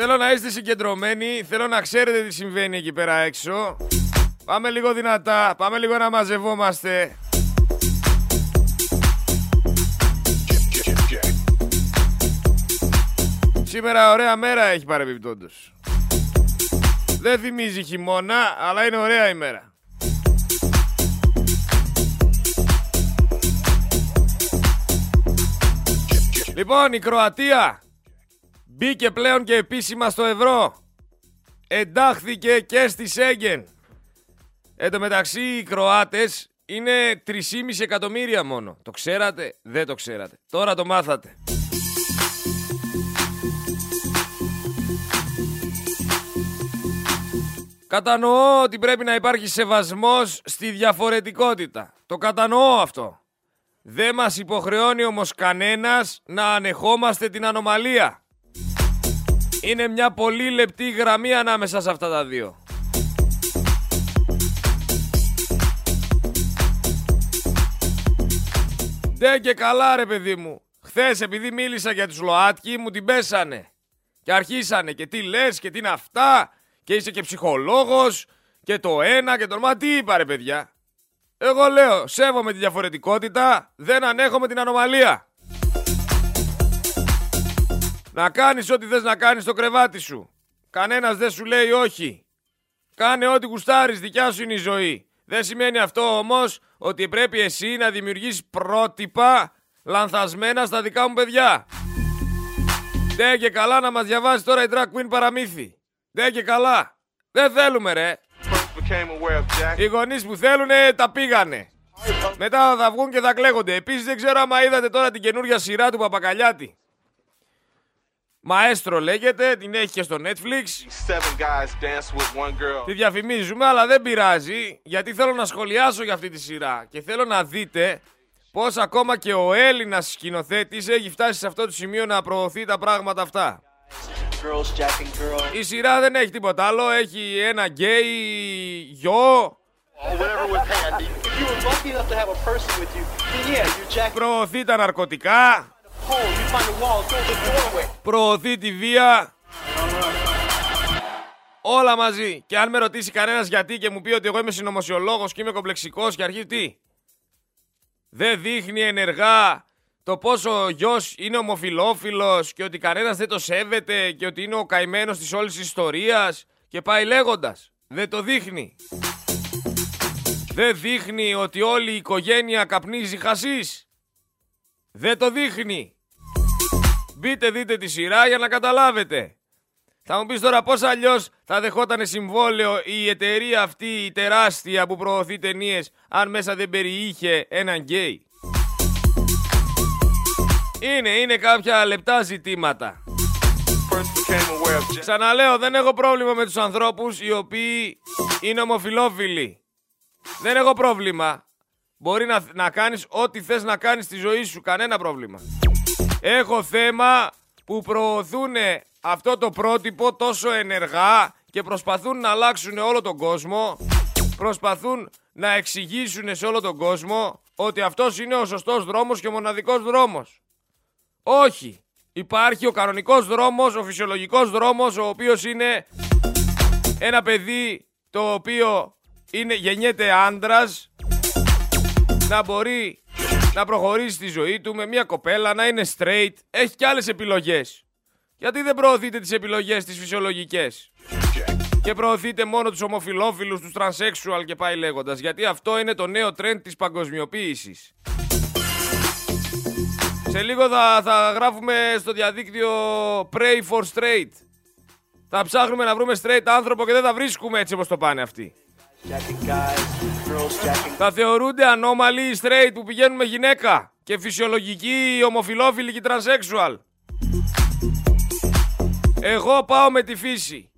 Θέλω να είστε συγκεντρωμένοι, θέλω να ξέρετε τι συμβαίνει εκεί πέρα έξω. Πάμε λίγο δυνατά, πάμε λίγο να μαζευόμαστε. Σήμερα ωραία μέρα έχει παρεμπιπτόντως. Δεν θυμίζει χειμώνα, αλλά είναι ωραία ημέρα. Λοιπόν, η Κροατία μπήκε πλέον και επίσημα στο ευρώ. Εντάχθηκε και στη Σέγγεν. Εν τω μεταξύ οι Κροάτες είναι 3,5 εκατομμύρια μόνο. Το ξέρατε, δεν το ξέρατε. Τώρα το μάθατε. Κατανοώ ότι πρέπει να υπάρχει σεβασμός στη διαφορετικότητα. Το κατανοώ αυτό. Δεν μας υποχρεώνει όμως κανένας να ανεχόμαστε την ανομαλία. Είναι μια πολύ λεπτή γραμμή ανάμεσα σε αυτά τα δύο. Ντε και καλά ρε παιδί μου. Χθες επειδή μίλησα για τους ΛΟΑΤΚΙ μου την πέσανε. Και αρχίσανε και τι λες και τι είναι αυτά και είσαι και ψυχολόγος και το ένα και το μα τι είπα ρε παιδιά. Εγώ λέω σέβομαι τη διαφορετικότητα, δεν ανέχομαι την ανομαλία. Να κάνεις ό,τι θες να κάνεις στο κρεβάτι σου. Κανένας δεν σου λέει όχι. Κάνε ό,τι γουστάρεις, δικιά σου είναι η ζωή. Δεν σημαίνει αυτό όμως ότι πρέπει εσύ να δημιουργήσεις πρότυπα λανθασμένα στα δικά μου παιδιά. Δεν και καλά να μας διαβάζει τώρα η drag queen παραμύθι. Δεν και καλά. Δεν θέλουμε ρε. Οι γονείς που θέλουνε τα πήγανε. Μετά θα βγουν και θα κλαίγονται. Επίσης δεν ξέρω άμα είδατε τώρα την καινούργια σειρά του Παπακαλιάτη. Μαέστρο λέγεται, την έχει και στο Netflix. Τη διαφημίζουμε, αλλά δεν πειράζει, γιατί θέλω να σχολιάσω για αυτή τη σειρά. Και θέλω να δείτε πώς ακόμα και ο Έλληνας σκηνοθέτης έχει φτάσει σε αυτό το σημείο να προωθεί τα πράγματα αυτά. Η σειρά δεν έχει τίποτα άλλο. Έχει ένα γκέι γιο. Προωθεί τα ναρκωτικά. Προωθεί τη βία. Όλα μαζί. Και αν με ρωτήσει κανένας γιατί και μου πει ότι εγώ είμαι συνωμοσιολόγος και είμαι κομπλεξικός και αρχίζει τι; Δεν δείχνει ενεργά το πόσο ο γιος είναι ομοφιλόφιλος και ότι κανένας δεν το σέβεται και ότι είναι ο καημένος της όλης της ιστορίας και πάει λέγοντας. Δεν το δείχνει. Δεν δείχνει ότι όλη η οικογένεια καπνίζει χασίς. Δεν το δείχνει. Μπείτε δείτε τη σειρά για να καταλάβετε. Θα μου πεις τώρα πώς αλλιώς θα δεχόταν συμβόλαιο η εταιρεία αυτή η τεράστια που προωθεί ταινίες αν μέσα δεν περιείχε έναν γκέι; Είναι, είναι κάποια λεπτά ζητήματα. Ξαναλέω, δεν έχω πρόβλημα με τους ανθρώπους οι οποίοι είναι ομοφιλόφιλοι. Δεν έχω πρόβλημα. Μπορεί να, να κάνεις ό,τι θες να κάνεις στη ζωή σου, κανένα πρόβλημα. Έχω θέμα που προωθούν αυτό το πρότυπο τόσο ενεργά και προσπαθούν να αλλάξουν όλο τον κόσμο. Προσπαθούν να εξηγήσουν σε όλο τον κόσμο ότι αυτός είναι ο σωστός δρόμος και ο μοναδικός δρόμος. Όχι. Υπάρχει ο κανονικός δρόμος, ο φυσιολογικός δρόμος, ο οποίος είναι ένα παιδί το οποίο είναι, γεννιέται άντρας, να μπορεί να προχωρήσει τη ζωή του με μια κοπέλα, να είναι straight, έχει και άλλες επιλογές. Γιατί δεν προωθείτε τις επιλογές τις φυσιολογικές; Και προωθείτε μόνο τους ομοφιλόφιλους, τους transsexual και πάει λέγοντας. Γιατί αυτό είναι το νέο trend της παγκοσμιοποίησης. Σε λίγο θα, θα γράφουμε στο διαδίκτυο Pray for straight. Θα ψάχνουμε να βρούμε straight άνθρωπο και δεν θα βρίσκουμε έτσι όπως το πάνε αυτοί. Θα θεωρούνται ανώμαλοι οι straight που πηγαίνουν με γυναίκα και φυσιολογικοί ομοφιλόφιλοι και transsexual. Εγώ πάω με τη φύση.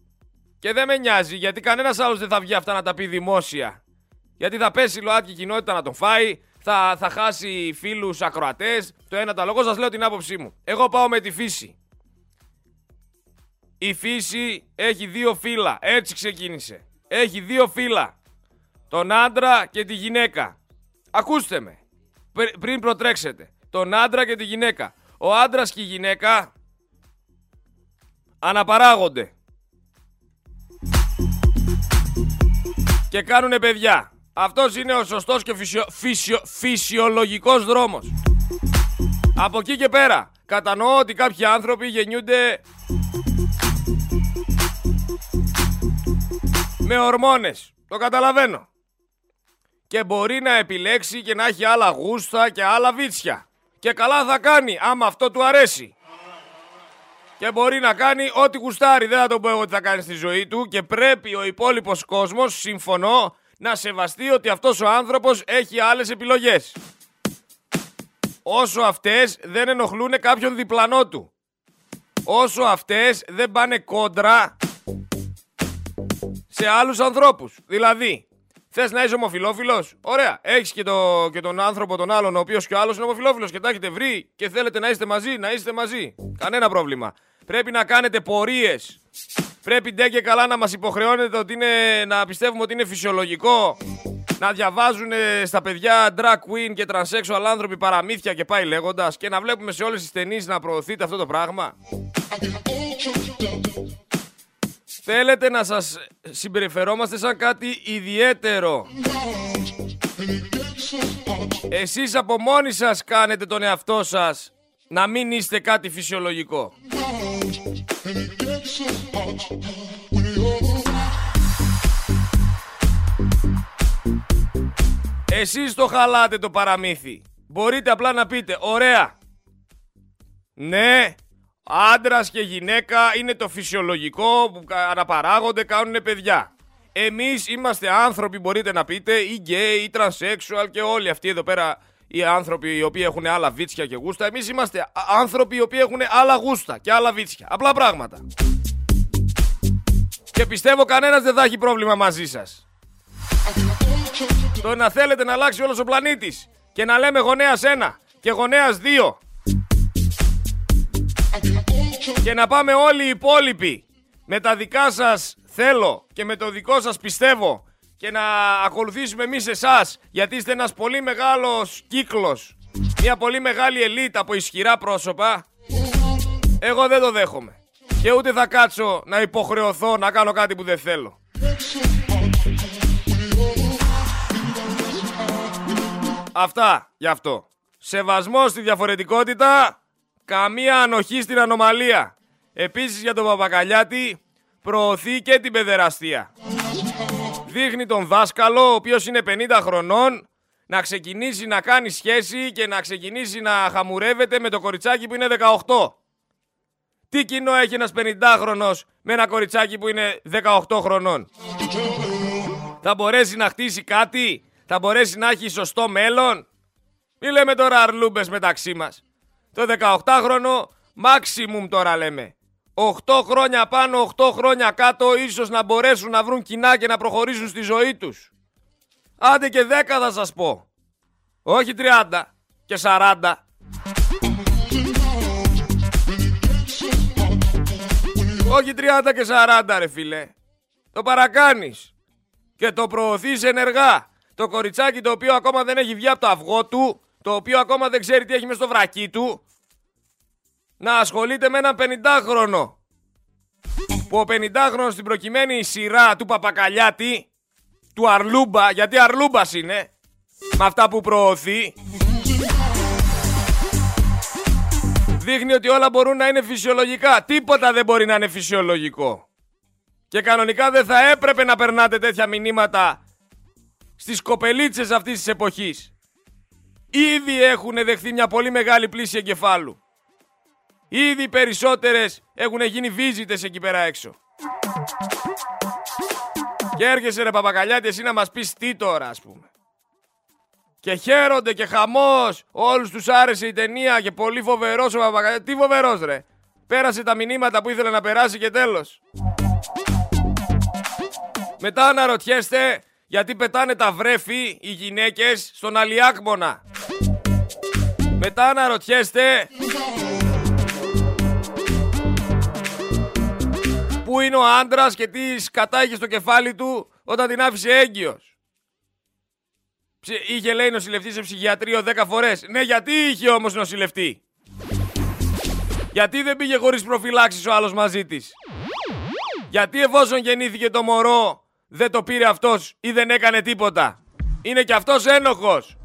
Και δεν με νοιάζει γιατί κανένας άλλος δεν θα βγει αυτά να τα πει δημόσια. Γιατί θα πέσει η ΛΟΑΤΚΙ κοινότητα να τον φάει, θα, θα χάσει φίλους ακροατές. Το ένα το άλλο. σας λέω την άποψή μου. Εγώ πάω με τη φύση. Η φύση έχει δύο φύλλα. Έτσι ξεκίνησε. Έχει δύο φύλλα. Τον άντρα και τη γυναίκα. Ακούστε με. Πριν προτρέξετε. Τον άντρα και τη γυναίκα. Ο άντρας και η γυναίκα αναπαράγονται και κάνουν παιδιά. Αυτός είναι ο σωστός και φυσιο, φυσιο, φυσιολογικός δρόμος. Από εκεί και πέρα, κατανοώ ότι κάποιοι άνθρωποι γεννιούνται με ορμόνες. Το καταλαβαίνω. Και μπορεί να επιλέξει και να έχει άλλα γούστα και άλλα βίτσια. Και καλά θα κάνει άμα αυτό του αρέσει. Και μπορεί να κάνει ό,τι γουστάρει. Δεν θα το πω εγώ τι θα κάνει στη ζωή του. Και πρέπει ο υπόλοιπος κόσμος, συμφωνώ, να σεβαστεί ότι αυτός ο άνθρωπος έχει άλλες επιλογές. Όσο αυτές δεν ενοχλούν κάποιον διπλανό του. Όσο αυτές δεν πάνε κόντρα σε άλλους ανθρώπους. Δηλαδή, Θες να είσαι ομοφυλόφιλος, ωραία. Έχεις και, το, και τον άνθρωπο τον άλλον, ο οποίος και ο άλλος είναι ομοφυλόφιλος και τα έχετε βρει και θέλετε να είστε μαζί, να είστε μαζί. Κανένα πρόβλημα. Πρέπει να κάνετε πορείες. Πρέπει ντε και καλά να μας υποχρεώνετε ότι είναι, να πιστεύουμε ότι είναι φυσιολογικό να διαβάζουν στα παιδιά drag queen και transsexual άνθρωποι παραμύθια και πάει λέγοντας και να βλέπουμε σε όλες τις ταινίες να προωθείτε αυτό το πράγμα. Θέλετε να σας συμπεριφερόμαστε σαν κάτι ιδιαίτερο; Εσείς από μόνοι σας κάνετε τον εαυτό σας να μην είστε κάτι φυσιολογικό. Εσείς το χαλάτε το παραμύθι. Μπορείτε απλά να πείτε, ωραία. Ναι, άντρας και γυναίκα είναι το φυσιολογικό που αναπαράγονται, κάνουν παιδιά. Εμείς είμαστε άνθρωποι, μπορείτε να πείτε, ή γκέι, ή τρανσέξουαλ και όλοι αυτοί εδώ πέρα οι άνθρωποι οι οποίοι έχουν άλλα βίτσια και γούστα. Εμείς είμαστε άνθρωποι οι οποίοι έχουν άλλα γούστα και άλλα βίτσια. Απλά πράγματα. Και πιστεύω κανένας δεν θα έχει πρόβλημα μαζί σας. Το να θέλετε να αλλάξει όλος ο πλανήτης και να λέμε γονέας ένα και γονέας δύο και να πάμε όλοι οι υπόλοιποι. Με τα δικά σας θέλω και με το δικό σας πιστεύω. Και να ακολουθήσουμε εμείς εσάς γιατί είστε ένας πολύ μεγάλος κύκλος. Μια πολύ μεγάλη ελίτ από ισχυρά πρόσωπα. Εγώ δεν το δέχομαι. Και ούτε θα κάτσω να υποχρεωθώ να κάνω κάτι που δεν θέλω. Αυτά γι' αυτό. Σεβασμό στη διαφορετικότητα, καμία ανοχή στην ανομαλία. Επίσης για τον Παπακαλιάτη προωθεί και την παιδεραστία. Δείχνει τον δάσκαλο, ο οποίος είναι 50 χρονών, να ξεκινήσει να κάνει σχέση και να ξεκινήσει να χαμουρεύεται με το κοριτσάκι που είναι 18. Τι κοινό έχει ένας 50χρονος με ένα κοριτσάκι που είναι 18 χρονών; Θα μπορέσει να χτίσει κάτι, θα μπορέσει να έχει σωστό μέλλον; Μη λέμε τώρα αρλούμπες μεταξύ μας. Το 18χρονο, maximum τώρα λέμε. 8 χρόνια πάνω, 8 χρόνια κάτω, ίσως να μπορέσουν να βρουν κοινά και να προχωρήσουν στη ζωή τους. Άντε και 10 θα σας πω. Όχι 30 και 40. Όχι 30 και 40 ρε φίλε. Το παρακάνεις. Και το προωθείς ενεργά. Το κοριτσάκι το οποίο ακόμα δεν έχει βγει από το αυγό του, το οποίο ακόμα δεν ξέρει τι έχει μες στο βρακί του, να ασχολείται με έναν 50χρονο. Που ο 50χρονος στην προκειμένη σειρά του Παπακαλιάτη, του Αρλούμπα, γιατί Αρλούμπας είναι, με αυτά που προωθεί, δείχνει ότι όλα μπορούν να είναι φυσιολογικά. Τίποτα δεν μπορεί να είναι φυσιολογικό. Και κανονικά δεν θα έπρεπε να περνάτε τέτοια μηνύματα στις κοπελίτσες αυτής της εποχής. Ήδη έχουν δεχθεί μια πολύ μεγάλη πλήση εγκεφάλου. Ήδη οι περισσότερες έχουν γίνει βίζιτες εκεί πέρα έξω. Και έρχεσαι ρε Παπακαλιάτη εσύ να μας πεις τι τώρα ας πούμε. Και χαίρονται και χαμός. Όλους τους άρεσε η ταινία και πολύ φοβερός ο Παπακαλιάτης. Τι φοβερός ρε. Πέρασε τα μηνύματα που ήθελε να περάσει και τέλος. Μετά αναρωτιέστε γιατί πετάνε τα βρέφη οι γυναίκες στον Αλιάκμονα. Μετά αναρωτιέστε Πού είναι ο άντρας και τι σκατά στο κεφάλι του όταν την άφησε έγκυος; Είχε λέει νοσηλευτή σε ψυχιατρίο 10 φορές. Ναι γιατί είχε όμως νοσηλευτή; Γιατί δεν πήγε χωρίς προφυλάξεις ο άλλος μαζί της; Γιατί εφόσον γεννήθηκε το μωρό δεν το πήρε αυτός ή δεν έκανε τίποτα; Είναι και αυτός ένοχος.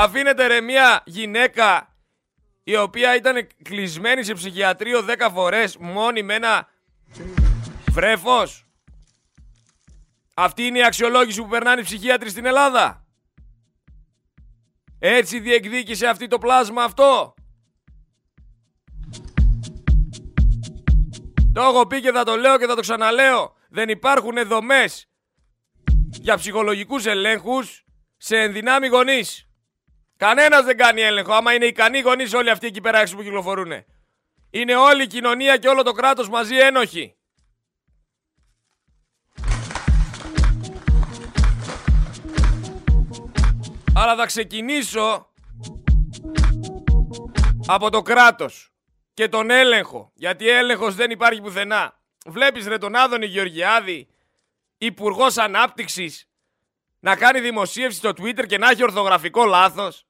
Αφήνετε ρε μια γυναίκα η οποία ήταν κλεισμένη σε ψυχιατρίο 10 φορές μόνη με ένα βρέφος. Αυτή είναι η αξιολόγηση που περνάνε οι ψυχίατροι στην Ελλάδα. Έτσι διεκδίκησε αυτή το πλάσμα αυτό. Το έχω πει και θα το λέω και θα το ξαναλέω. Δεν υπάρχουν δομές για ψυχολογικούς ελέγχους σε ενδυνάμει γονείς. Κανένας δεν κάνει έλεγχο. Άμα είναι ικανοί γονείς όλοι αυτοί εκεί πέρα έξω που κυκλοφορούν. Είναι όλη η κοινωνία και όλο το κράτος μαζί ένοχοι. Αλλά θα ξεκινήσω από το κράτος και τον έλεγχο. Γιατί έλεγχος δεν υπάρχει πουθενά. Βλέπεις ρε τον Άδωνη Γεωργιάδη, υπουργός Ανάπτυξης, να κάνει δημοσίευση στο Twitter και να έχει ορθογραφικό λάθος.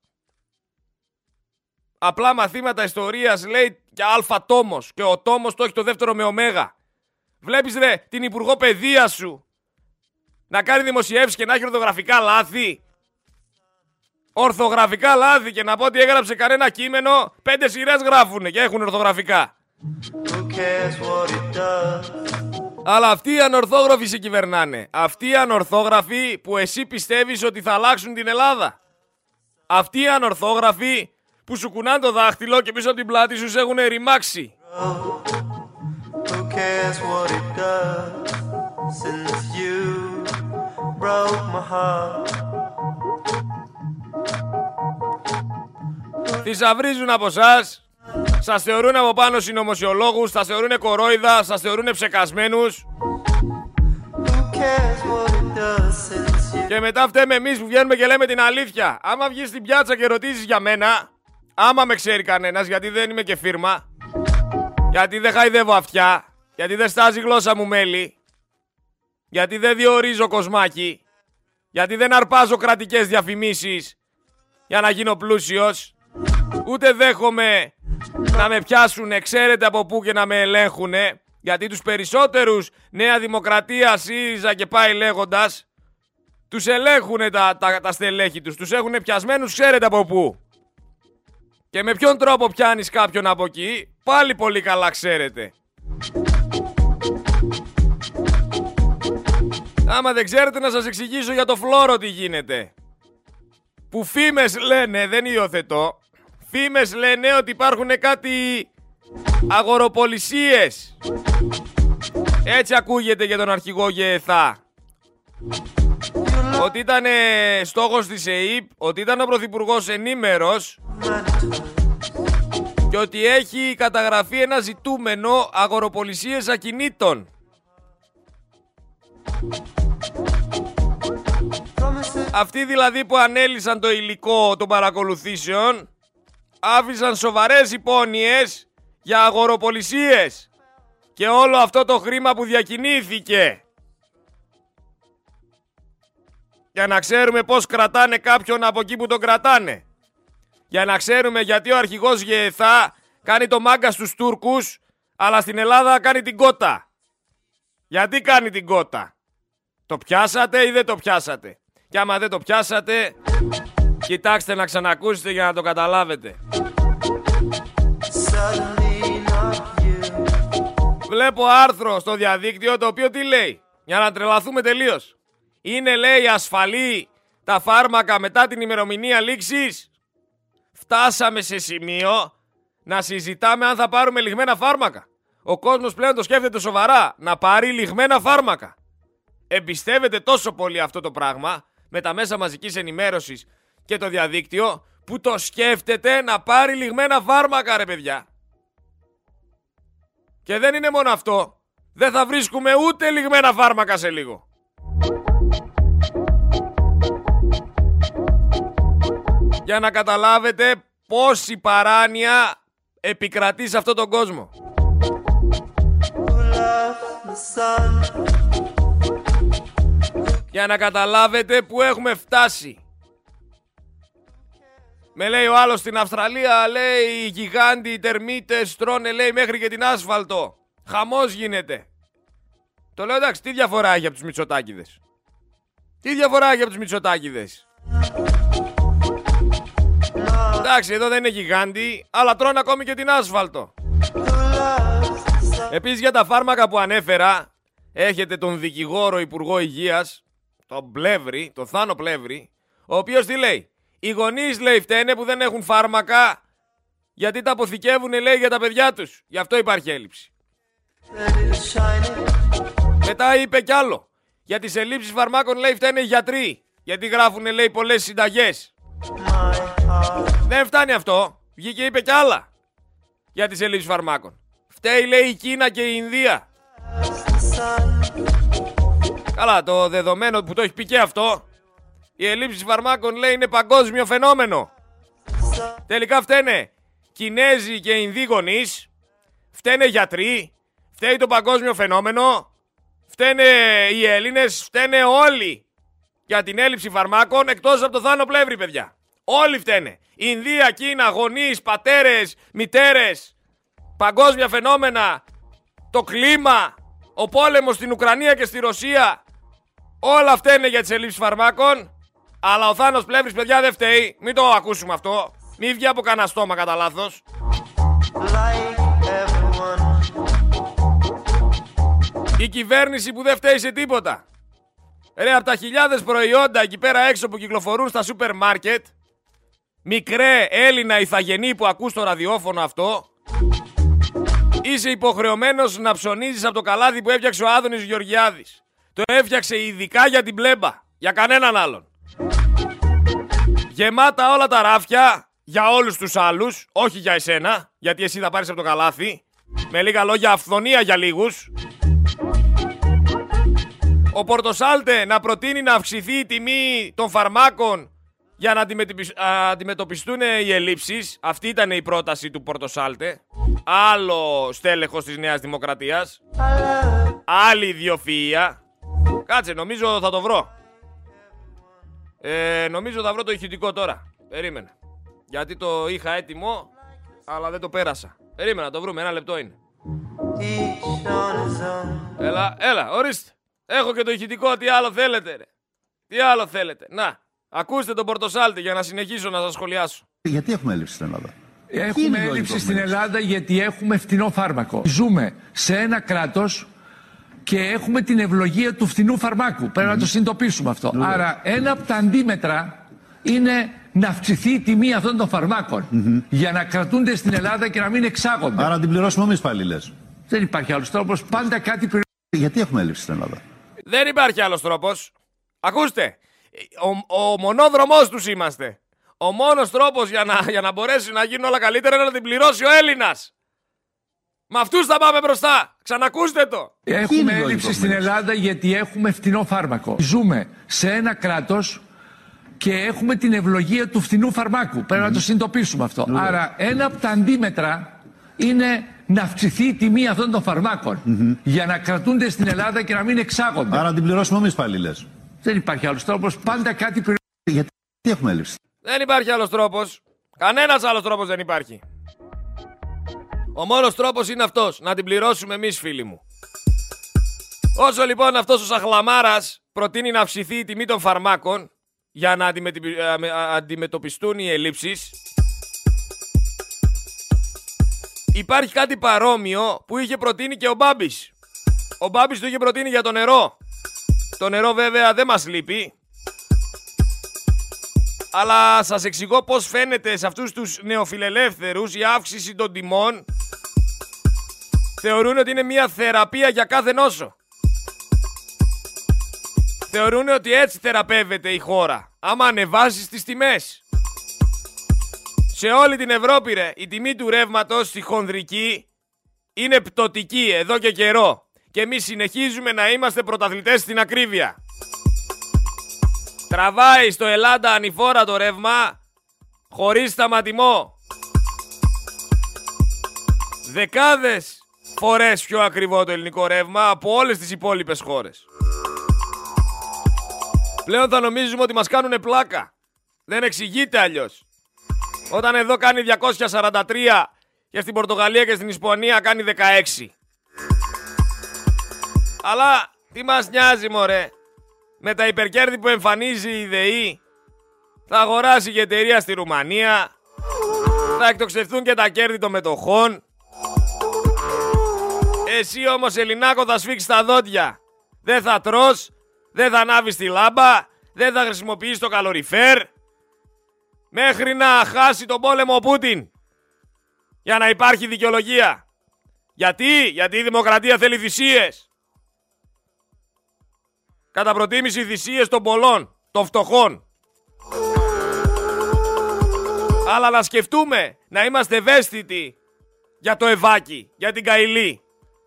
Απλά μαθήματα ιστορίας λέει και αλφα τόμος και ο τόμος το έχει το δεύτερο με ωμέγα. Βλέπεις ρε την υπουργό παιδείας σου να κάνει δημοσιεύσεις και να έχει ορθογραφικά λάθη. Ορθογραφικά λάθη και να πω ότι έγραψε κανένα κείμενο, πέντε σειρές γράφουν και έχουν ορθογραφικά. Αλλά αυτοί οι ανορθόγραφοι σε κυβερνάνε. Αυτοί οι ανορθόγραφοι που εσύ πιστεύεις ότι θα αλλάξουν την Ελλάδα. Αυτοί οι ανορθόγραφοι που σου κουνάνε το δάχτυλο και πίσω από την πλάτη σου σε έχουν ρημάξει. Θησαυρίζουν από εσά. Σας θεωρούν από πάνω συνωμοσιολόγους, σας θεωρούν κορόιδα, σας θεωρούν ψεκασμένους. Και μετά φταίμε εμείς που βγαίνουμε και λέμε την αλήθεια. Άμα βγεις στην πιάτσα και ρωτήσεις για μένα, άμα με ξέρει κανένας, γιατί δεν είμαι και φίρμα, γιατί δεν χαϊδεύω αυτιά, γιατί δεν στάζει η γλώσσα μου μέλη, γιατί δεν διορίζω κοσμάκι, γιατί δεν αρπάζω κρατικές διαφημίσεις για να γίνω πλούσιος, ούτε δέχομαι να με πιάσουν, ξέρετε από πού και να με ελέγχουν, γιατί τους περισσότερους Νέα Δημοκρατία, ΣΥΡΙΖΑ και πάει λέγοντας, τους ελέγχουν τα, τα, τα στελέχη τους, τους έχουν πιασμένους, ξέρετε από πού. Και με ποιον τρόπο πιάνεις κάποιον από εκεί, πάλι πολύ καλά ξέρετε. Άμα δεν ξέρετε να σας εξηγήσω για το φλόρο τι γίνεται. Που φήμες λένε, δεν υιοθετώ, φήμες λένε ότι υπάρχουν κάτι αγοροπολισίες. Έτσι ακούγεται για τον αρχηγό ΓΕΘΑ. Ότι ήταν στόχος της ΕΕΠ, ότι ήταν ο Πρωθυπουργός ενήμερος και ότι έχει καταγραφεί ένα ζητούμενο αγοροπολισίες ακινήτων. Αυτοί δηλαδή που ανέλησαν το υλικό των παρακολουθήσεων άφησαν σοβαρές υπόνοιες για αγοροπολισίες και όλο αυτό το χρήμα που διακινήθηκε. Για να ξέρουμε πώς κρατάνε κάποιον από εκεί που τον κρατάνε. Για να ξέρουμε γιατί ο αρχηγός ΓΕΘΑ κάνει το μάγκα στους Τούρκους αλλά στην Ελλάδα κάνει την κότα. Γιατί κάνει την κότα; Το πιάσατε ή δεν το πιάσατε; Και άμα δεν το πιάσατε, κοιτάξτε να ξανακούσετε για να το καταλάβετε. Βλέπω άρθρο στο διαδίκτυο το οποίο τι λέει; Για να τρελαθούμε τελείως. Είναι λέει ασφαλή τα φάρμακα μετά την ημερομηνία λήξης. Φτάσαμε σε σημείο να συζητάμε αν θα πάρουμε λιγμένα φάρμακα. Ο κόσμος πλέον το σκέφτεται σοβαρά να πάρει λιγμένα φάρμακα. Εμπιστεύεται τόσο πολύ αυτό το πράγμα με τα μέσα μαζικής ενημέρωσης και το διαδίκτυο που το σκέφτεται να πάρει λιγμένα φάρμακα ρε παιδιά. Και δεν είναι μόνο αυτό. Δεν θα βρίσκουμε ούτε λιγμένα φάρμακα σε λίγο. Για να καταλάβετε πόση παράνοια επικρατεί σε αυτόν τον κόσμο. Για να καταλάβετε που έχουμε φτάσει. Με λέει ο άλλος στην Αυστραλία, λέει οι γιγάντιοι οι τερμίτες τρώνε λέει μέχρι και την άσφαλτο. Χαμός γίνεται. Το λέω εντάξει, τι διαφορά έχει από τους Μητσοτάκηδες; Τι διαφορά έχει από τους Μητσοτάκηδες; Εντάξει, εδώ δεν είναι γιγάντι, αλλά τρώνε ακόμη και την άσφαλτο. Επίσης για τα φάρμακα που ανέφερα, έχετε τον δικηγόρο Υπουργό Υγείας, τον Πλεύρη, τον Θάνο Πλεύρη, ο οποίος τι λέει; Οι γονείς λέει φταίνε που δεν έχουν φάρμακα γιατί τα αποθηκεύουν λέει για τα παιδιά τους. Γι' αυτό υπάρχει έλλειψη. Μετά είπε κι άλλο. Για τις ελλείψεις φαρμάκων λέει φταίνε οι γιατροί. Γιατί γράφουν λέει πολλές συνταγές. Δεν φτάνει αυτό. Βγήκε είπε κι άλλα. Για τις ελλείψεις φαρμάκων. Φταίει λέει η Κίνα και η Ινδία. Καλά, το δεδομένο που το έχει πει και αυτό, η ελλείψη φαρμάκων λέει είναι παγκόσμιο φαινόμενο. Τελικά φταίνε Κινέζοι και Ινδοί γονείς, φταίνε γιατροί, φταίει το παγκόσμιο φαινόμενο, φταίνε οι Έλληνες, φταίνε όλοι για την έλλειψη φαρμάκων εκτός από το Θάνο Πλεύρη, παιδιά. Όλοι φταίνε. Ινδία, Κίνα, γονείς, πατέρες, μητέρες, παγκόσμια φαινόμενα, το κλίμα, ο πόλεμος στην Ουκρανία και στη Ρωσία. Όλα αυτά είναι για τις ελλείψεις φαρμάκων. Αλλά ο Θάνος Πλεύρης, παιδιά, δεν φταίει. Μην το ακούσουμε αυτό. Μην βγει από κανένα στόμα κατά λάθος. Η κυβέρνηση που δεν φταίει σε τίποτα. Ρε, από τα χιλιάδες προϊόντα εκεί πέρα έξω που κυκλοφορούν στα σούπερ μάρκετ, μικρέ Έλληνα ηθαγενή που ακούς το ραδιόφωνο αυτό, είσαι υποχρεωμένος να ψωνίζεις από το καλάδι που έφτιαξε ο Άδωνης Γεωργιάδης. Το έφτιαξε ειδικά για την πλέμπα, για κανέναν άλλον. Γεμάτα όλα τα ράφια για όλους τους άλλους, όχι για εσένα, γιατί εσύ θα πάρεις από το καλάθι. Με λίγα λόγια, αυθονία για λίγους. Ο Πορτοσάλτε να προτείνει να αυξηθεί η τιμή των φαρμάκων για να αντιμετωπιστούν οι ελλείψεις. Αυτή ήταν η πρόταση του Πορτοσάλτε. Άλλο στέλεχος της Νέας Δημοκρατίας. Άλλη ιδιοφυΐα. Κάτσε, νομίζω θα το βρω. Ε, νομίζω θα βρω το ηχητικό τώρα. Περίμενε. Γιατί το είχα έτοιμο, αλλά δεν το πέρασα. Περίμενα, το βρούμε. Ένα λεπτό είναι. Έλα, έλα, ορίστε. Έχω και το ηχητικό, τι άλλο θέλετε, ρε. Τι άλλο θέλετε. Να, ακούστε τον Πορτοσάλτη για να συνεχίσω να σας σχολιάσω. Γιατί έχουμε έλλειψη στην Ελλάδα; Έχουμε έλλειψη στην Ελλάδα γιατί έχουμε φτηνό φάρμακο. Ζούμε σε ένα κράτος και έχουμε την ευλογία του φθηνού φαρμάκου. Πρέπει να το συνειδητοποιήσουμε αυτό. Άρα ένα από τα αντίμετρα είναι να αυξηθεί η τιμή αυτών των φαρμάκων για να κρατούνται στην Ελλάδα και να μην εξάγονται. Άρα την πληρώσουμε εμείς πάλι λες. Δεν υπάρχει άλλος τρόπος. Πάντα κάτι πληρώνουμε. Γιατί έχουμε έλλειψη στην Ελλάδα; Δεν υπάρχει άλλος τρόπος. Ακούστε. Ο, ο μονόδρομός τους είμαστε. Ο μόνος τρόπος για να, για να μπορέσει να γίνουν όλα καλύτερα είναι να την πληρώσει ο Έλληνας. Με αυτούς θα πάμε μπροστά. Ξανακούστε το. Έχουμε έλλειψη στην Ελλάδα γιατί έχουμε φτηνό φάρμακο. Ζούμε σε ένα κράτος και έχουμε την ευλογία του φθηνού φαρμάκου. Πρέπει να το συνειδητοποιήσουμε αυτό. Άρα ένα από τα αντίμετρα είναι να αυξηθεί η τιμή αυτών των φαρμάκων για να κρατούνται στην Ελλάδα και να μην εξάγονται. Άρα την πληρώσουμε εμείς πάλι λες. Δεν υπάρχει άλλος τρόπος. Πάντα κάτι πληρώνουμε. Γιατί έχουμε έλλειψη. Δεν υπάρχει άλλος τρόπος. Κανένας άλλος τρόπος δεν υπάρχει. Ο μόνος τρόπος είναι αυτός, να την πληρώσουμε εμείς φίλοι μου. Όσο λοιπόν αυτός ο Σαχλαμάρας προτείνει να αυξηθεί η τιμή των φαρμάκων για να αντιμετωπιστούν οι ελλείψεις, υπάρχει κάτι παρόμοιο που είχε προτείνει και ο Μπάμπης. Ο Μπάμπης το είχε προτείνει για το νερό. Το νερό βέβαια δεν μας λείπει. Αλλά σας εξηγώ πώς φαίνεται σε αυτούς τους νεοφιλελεύθερους η αύξηση των τιμών θεωρούν ότι είναι μια θεραπεία για κάθε νόσο. Θεωρούν ότι έτσι θεραπεύεται η χώρα. Άμα ανεβάσεις τις τιμές. Σε όλη την Ευρώπη ρε, η τιμή του ρεύματος στη χονδρική είναι πτωτική εδώ και καιρό. Και εμείς συνεχίζουμε να είμαστε πρωταθλητές στην ακρίβεια. Τραβάει στο Ελλάδα ανηφόρα το ρεύμα χωρίς σταματημό. Δεκάδες φορές πιο ακριβό το ελληνικό ρεύμα από όλες τις υπόλοιπες χώρες. Πλέον θα νομίζουμε ότι μας κάνουν πλάκα. Δεν εξηγείται αλλιώς. Όταν εδώ κάνει 243 και στην Πορτογαλία και στην Ισπανία κάνει 16. Αλλά τι μας νοιάζει μωρέ. Με τα υπερκέρδη που εμφανίζει η ΔΕΗ θα αγοράσει η εταιρεία στη Ρουμανία. Θα εκτοξευθούν και τα κέρδη των μετοχών. Εσύ όμως Ελληνάκο θα σφίξεις τα δόντια. Δεν θα τρως, δεν θα ανάβεις τη λάμπα, δεν θα χρησιμοποιείς το καλοριφέρ. Μέχρι να χάσει τον πόλεμο ο Πούτιν. Για να υπάρχει δικαιολογία. Γιατί, γιατί η δημοκρατία θέλει θυσίες. Κατά προτίμηση θυσίες των πολλών, των φτωχών. Αλλά να σκεφτούμε να είμαστε ευαίσθητοι για το Ευάκι, για την Καηλή.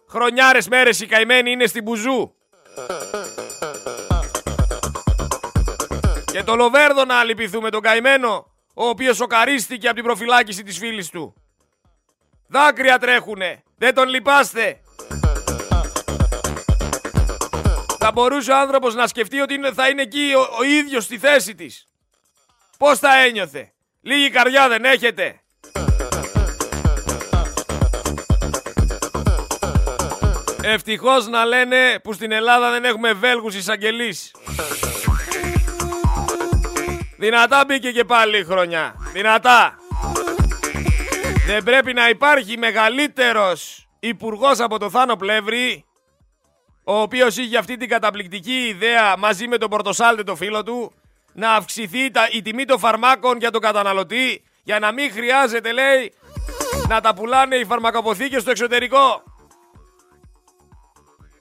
Χρονιάρες μέρες οι καημένοι είναι στην Μπουζού. Και το Λοβέρδο να λυπηθούμε τον καημένο, ο οποίος σοκαρίστηκε από την προφυλάκηση της φίλης του. Δάκρυα τρέχουνε, δεν τον λυπάστε. Θα μπορούσε ο άνθρωπος να σκεφτεί ότι θα είναι εκεί ο, ο ίδιος στη θέση της. Πώς θα ένιωθε; Λίγη καρδιά δεν έχετε; Ευτυχώς να λένε που στην Ελλάδα δεν έχουμε Βέλγους εισαγγελείς. Δυνατά μπήκε και πάλι η χρονιά. Δυνατά. Δεν πρέπει να υπάρχει μεγαλύτερος υπουργός από το Θάνο Πλεύρη, ο οποίος είχε αυτή την καταπληκτική ιδέα μαζί με τον Πορτοσάλτε το φίλο του, να αυξηθεί τα, η τιμή των φαρμάκων για τον καταναλωτή, για να μην χρειάζεται, λέει, να τα πουλάνε οι φαρμακοποθήκες στο εξωτερικό.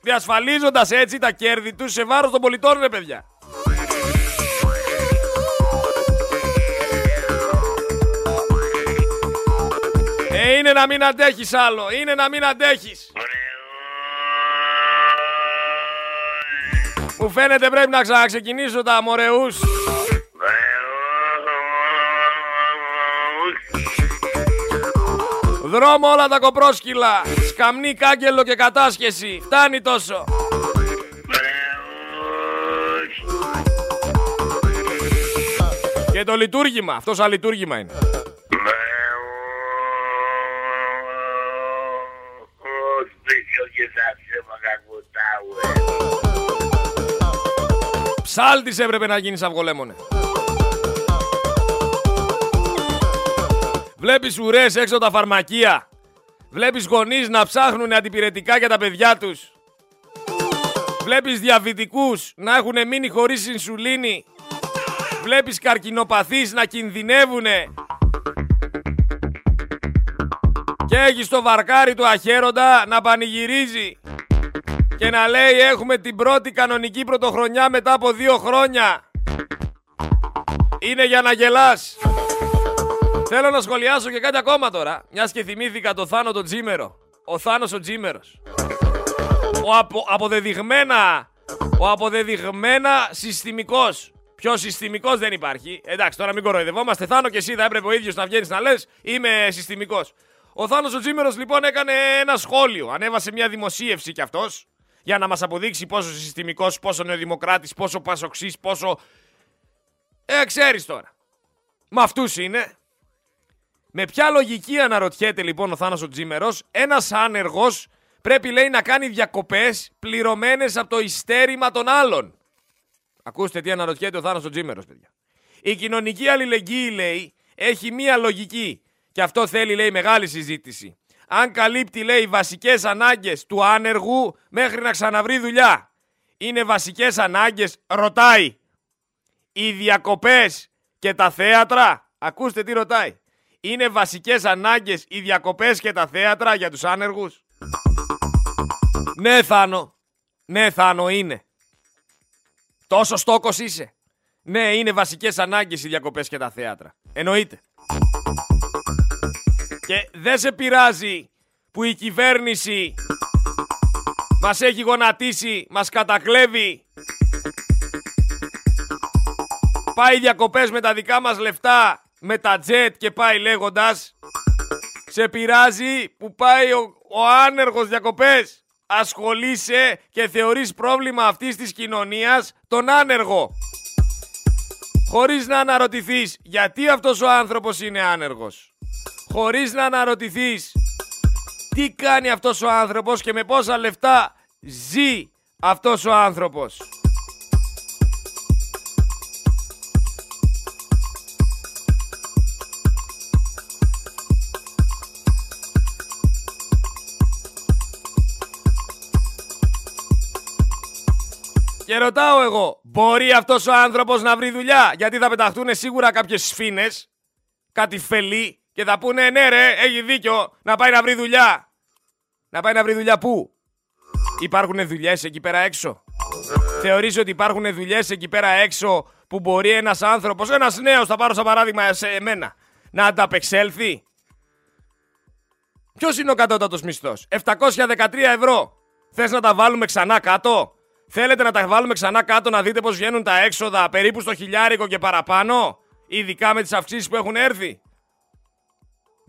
Διασφαλίζοντας έτσι τα κέρδη τους σε βάρος των πολιτών, ρε παιδιά. Ε, είναι να μην αντέχεις άλλο. Είναι να μην αντέχεις. Μου φαίνεται πρέπει να ξαναξεκινήσω τα μωρεούς. Δρόμο όλα τα κοπρόσκυλα. Σκαμνή, κάγκελο και κατάσχεση. Φτάνει τόσο. Και το λειτουργήμα. Αυτό σαν λειτουργήμα είναι. Ψάλτης έπρεπε να γίνεις αυγολέμονε. Βλέπεις ουρές έξω τα φαρμακεία. Βλέπεις γονείς να ψάχνουν αντιπηρετικά για τα παιδιά τους. Βλέπεις διαβητικούς να έχουν μείνει χωρίς ινσουλίνη. Βλέπεις καρκινοπαθείς να κινδυνεύουνε. Και έχεις το βαρκάρι του αχέροντα να πανηγυρίζει. Και να λέει έχουμε την πρώτη κανονική πρωτοχρονιά μετά από δύο χρόνια. Είναι για να γελάς. Θέλω να σχολιάσω και κάτι ακόμα τώρα. Μιας και θυμήθηκα το Θάνο τον Τζίμερο. Ο Θάνος ο Τζίμερος. Ο απο, αποδεδειγμένα. Ο αποδεδειγμένα συστημικός. Πιο συστημικός δεν υπάρχει. Εντάξει, τώρα μην κοροϊδευόμαστε. Θάνο και εσύ θα έπρεπε ο ίδιος να βγαίνεις να λες: Είμαι συστημικός. Ο Θάνος ο Τζίμερος λοιπόν έκανε ένα σχόλιο. Ανέβασε μια δημοσίευση κι αυτός για να μας αποδείξει πόσο συστημικός, πόσο νεοδημοκράτης, πόσο πασοξής, πόσο. Ε, ξέρεις τώρα. Με αυτούς είναι. Με ποια λογική αναρωτιέται λοιπόν ο Θάνος ο Τζίμερος, ένας άνεργος πρέπει λέει να κάνει διακοπές πληρωμένες από το ιστέρημα των άλλων. Ακούστε τι αναρωτιέται ο Θάνος ο Τζίμερος, παιδιά. Η κοινωνική αλληλεγγύη λέει έχει μία λογική και αυτό θέλει λέει μεγάλη συζήτηση. Αν καλύπτει λέει βασικές ανάγκες του άνεργου μέχρι να ξαναβρει δουλειά. Είναι βασικές ανάγκες, ρωτάει. Οι διακοπές και τα θέατρα, ακούστε τι ρωτάει είναι βασικές ανάγκες οι διακοπές και τα θέατρα για τους άνεργους; Ναι, Θάνο. Ναι, Θάνο, είναι. Τόσο στόκος είσαι. Ναι, είναι βασικές ανάγκες οι διακοπές και τα θέατρα. Εννοείται. Και δεν σε πειράζει που η κυβέρνηση μας έχει γονατίσει, μας κατακλέβει. Πάει διακοπές με τα δικά μας λεφτά με τα τζετ και πάει λέγοντας Σε πειράζει που πάει ο, ο άνεργος διακοπές Ασχολείσαι και θεωρείς πρόβλημα αυτής της κοινωνίας τον άνεργο χωρίς να αναρωτηθείς γιατί αυτός ο άνθρωπος είναι άνεργος. Χωρίς να αναρωτηθείς τι κάνει αυτός ο άνθρωπος και με πόσα λεφτά ζει αυτός ο άνθρωπος. Και ρωτάω εγώ, μπορεί αυτός ο άνθρωπος να βρει δουλειά, γιατί θα πεταχτούν σίγουρα κάποιες σφήνες, κάτι φελή και θα πούνε ναι ρε, έχει δίκιο, να πάει να βρει δουλειά. Να πάει να βρει δουλειά πού; Υπάρχουν δουλειές εκεί πέρα έξω. Θεωρείς ότι υπάρχουν δουλειές εκεί πέρα έξω που μπορεί ένας άνθρωπος, ένας νέος, θα πάρω σαν παράδειγμα σε εμένα, να ανταπεξέλθει; Ποιος είναι ο κατώτατος μισθός; 713 ευρώ. Θες να τα βάλουμε ξανά κάτω; Θέλετε να τα βάλουμε ξανά κάτω να δείτε πώς βγαίνουν τα έξοδα περίπου στο χιλιάρικο και παραπάνω, ειδικά με τις αυξήσεις που έχουν έρθει;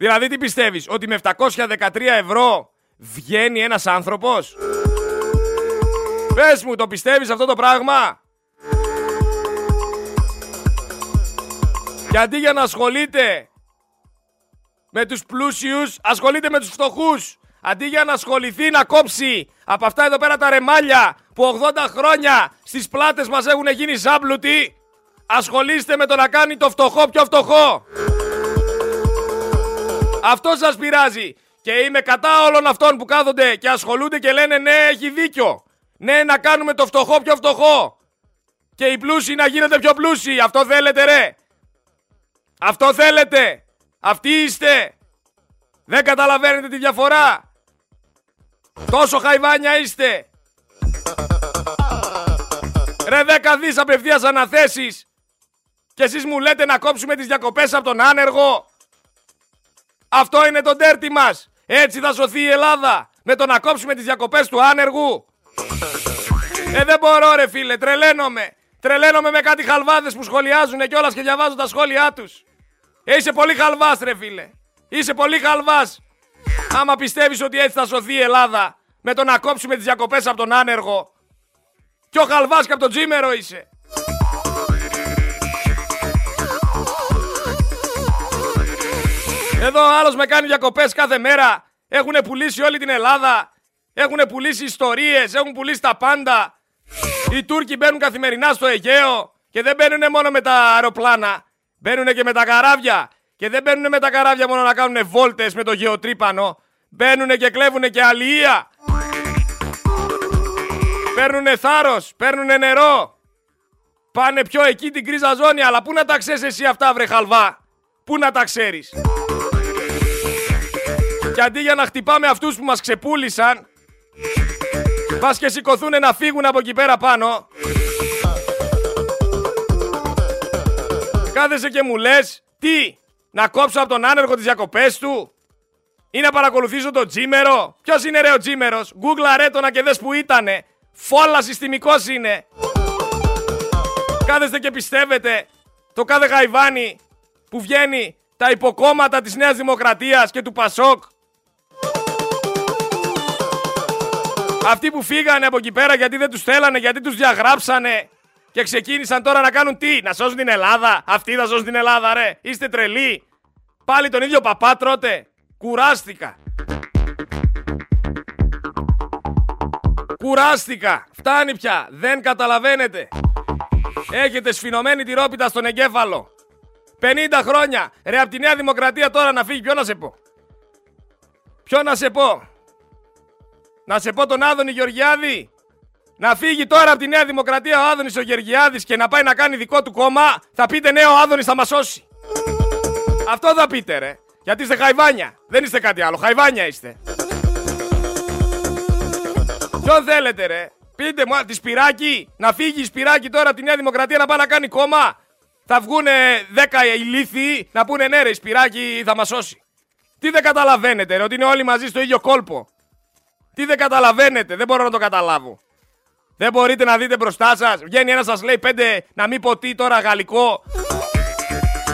Δηλαδή τι πιστεύεις, ότι με 713 ευρώ βγαίνει ένας άνθρωπος; Πες μου, το πιστεύεις αυτό το πράγμα; Και αντί για να ασχολείται με τους πλούσιους, ασχολείται με τους φτωχούς. Αντί για να ασχοληθεί να κόψει από αυτά εδώ πέρα τα ρεμάλια που 80 χρόνια στις πλάτες μας έχουν γίνει ζάμπλουτοι, ασχολείστε με το να κάνει το φτωχό πιο φτωχό. Αυτό σας πειράζει. Και είμαι κατά όλων αυτών που κάθονται και ασχολούνται και λένε ναι έχει δίκιο. Ναι να κάνουμε το φτωχό πιο φτωχό. Και οι πλούσιοι να γίνονται πιο πλούσιοι. Αυτό θέλετε ρε. Αυτό θέλετε. Αυτοί είστε. Δεν καταλαβαίνετε τη διαφορά. Τόσο χαϊβάνια είστε. Ρε δέκα δις απευθείας αναθέσεις. Και εσείς μου λέτε να κόψουμε τις διακοπές από τον άνεργο. Αυτό είναι το τέρτι μας. Έτσι θα σωθεί η Ελλάδα. Με το να κόψουμε τις διακοπές του άνεργου. Ε, δεν μπορώ ρε φίλε, τρελαίνομαι. Τρελαίνομαι με κάτι χαλβάδες που σχολιάζουν κιόλας και διαβάζω τα σχόλιά τους. Ε, είσαι πολύ χαλβάς ρε φίλε. Είσαι πολύ χαλβάς. Άμα πιστεύεις ότι έτσι θα σωθεί η Ελλάδα με το να κόψουμε τις διακοπές από τον άνεργο. Πιο χαλβάς και από τον τζίμερο είσαι. Εδώ άλλος με κάνει διακοπές κάθε μέρα. Έχουν πουλήσει όλη την Ελλάδα. Έχουν πουλήσει ιστορίες, έχουν πουλήσει τα πάντα. Οι Τούρκοι μπαίνουν καθημερινά στο Αιγαίο και δεν μπαίνουν μόνο με τα αεροπλάνα. Μπαίνουν και με τα καράβια. Και δεν μπαίνουν με τα καράβια μόνο να κάνουν βόλτες με το γεωτρύπανο. Μπαίνουν και κλέβουν και αλληλεία. Παίρνουνε θάρρος, παίρνουνε νερό. Πάνε πιο εκεί την κρίζα ζώνη, αλλά πού να τα ξέρεις εσύ αυτά βρε χαλβά; Πού να τα ξέρεις; Και αντί για να χτυπάμε αυτούς που μας ξεπούλησαν, πας και σηκωθούν να φύγουν από εκεί πέρα πάνω. Κάθεσαι και μου λες, τι, να κόψω από τον άνεργο τις διακοπές του ή να παρακολουθήσω τον Τζίμερο. Ποιος είναι ρε ο Τζίμερος, γκούγκλα ρε το και δες που ήτανε. Φόλα συστημικός είναι. Κάθεστε και πιστεύετε το κάθε γαϊβάνι που βγαίνει τα υποκόμματα της Νέας Δημοκρατίας και του Πασόκ. Αυτοί που φύγανε από εκεί πέρα γιατί δεν τους θέλανε, γιατί τους διαγράψανε και ξεκίνησαν τώρα να κάνουν τι, να σώσουν την Ελλάδα. Αυτοί θα σώσουν την Ελλάδα ρε, είστε τρελοί. Πάλι τον ίδιο παπά τρώτε. Κουράστηκα. Κουράστηκα. Φτάνει πια. Δεν καταλαβαίνετε. Έχετε σφινωμένη τη ρόπιτα στον εγκέφαλο. 50 χρόνια. Ρε από τη Νέα Δημοκρατία τώρα να φύγει. Ποιο να σε πω; Ποιο να σε πω; Να σε πω τον Άδωνη Γεωργιάδη. Να φύγει τώρα από τη Νέα Δημοκρατία ο Άδωνης ο Γεωργιάδης και να πάει να κάνει δικό του κόμμα. Θα πείτε ναι ο Άδωνης θα μας σώσει. Αυτό θα πείτε ρε. Γιατί είστε χαϊβάνια. Δεν είστε κάτι άλλο. Χαϊβάνια είστε. Ποιον θέλετε ρε. Πείτε μου, τη Σπυράκη, να φύγει η Σπυράκη τώρα από τη Νέα Δημοκρατία να πάει να κάνει κόμμα. Θα βγούνε 10 ηλίθιοι να πούνε ναι ρε η Σπυράκη θα μας σώσει. Τι δεν καταλαβαίνετε ρε, ότι είναι όλοι μαζί στο ίδιο κόλπο. Τι δεν καταλαβαίνετε, δεν μπορώ να το καταλάβω. Δεν μπορείτε να δείτε μπροστά σας. Βγαίνει ένας σας λέει πέντε να μην πω τι τώρα γαλλικό.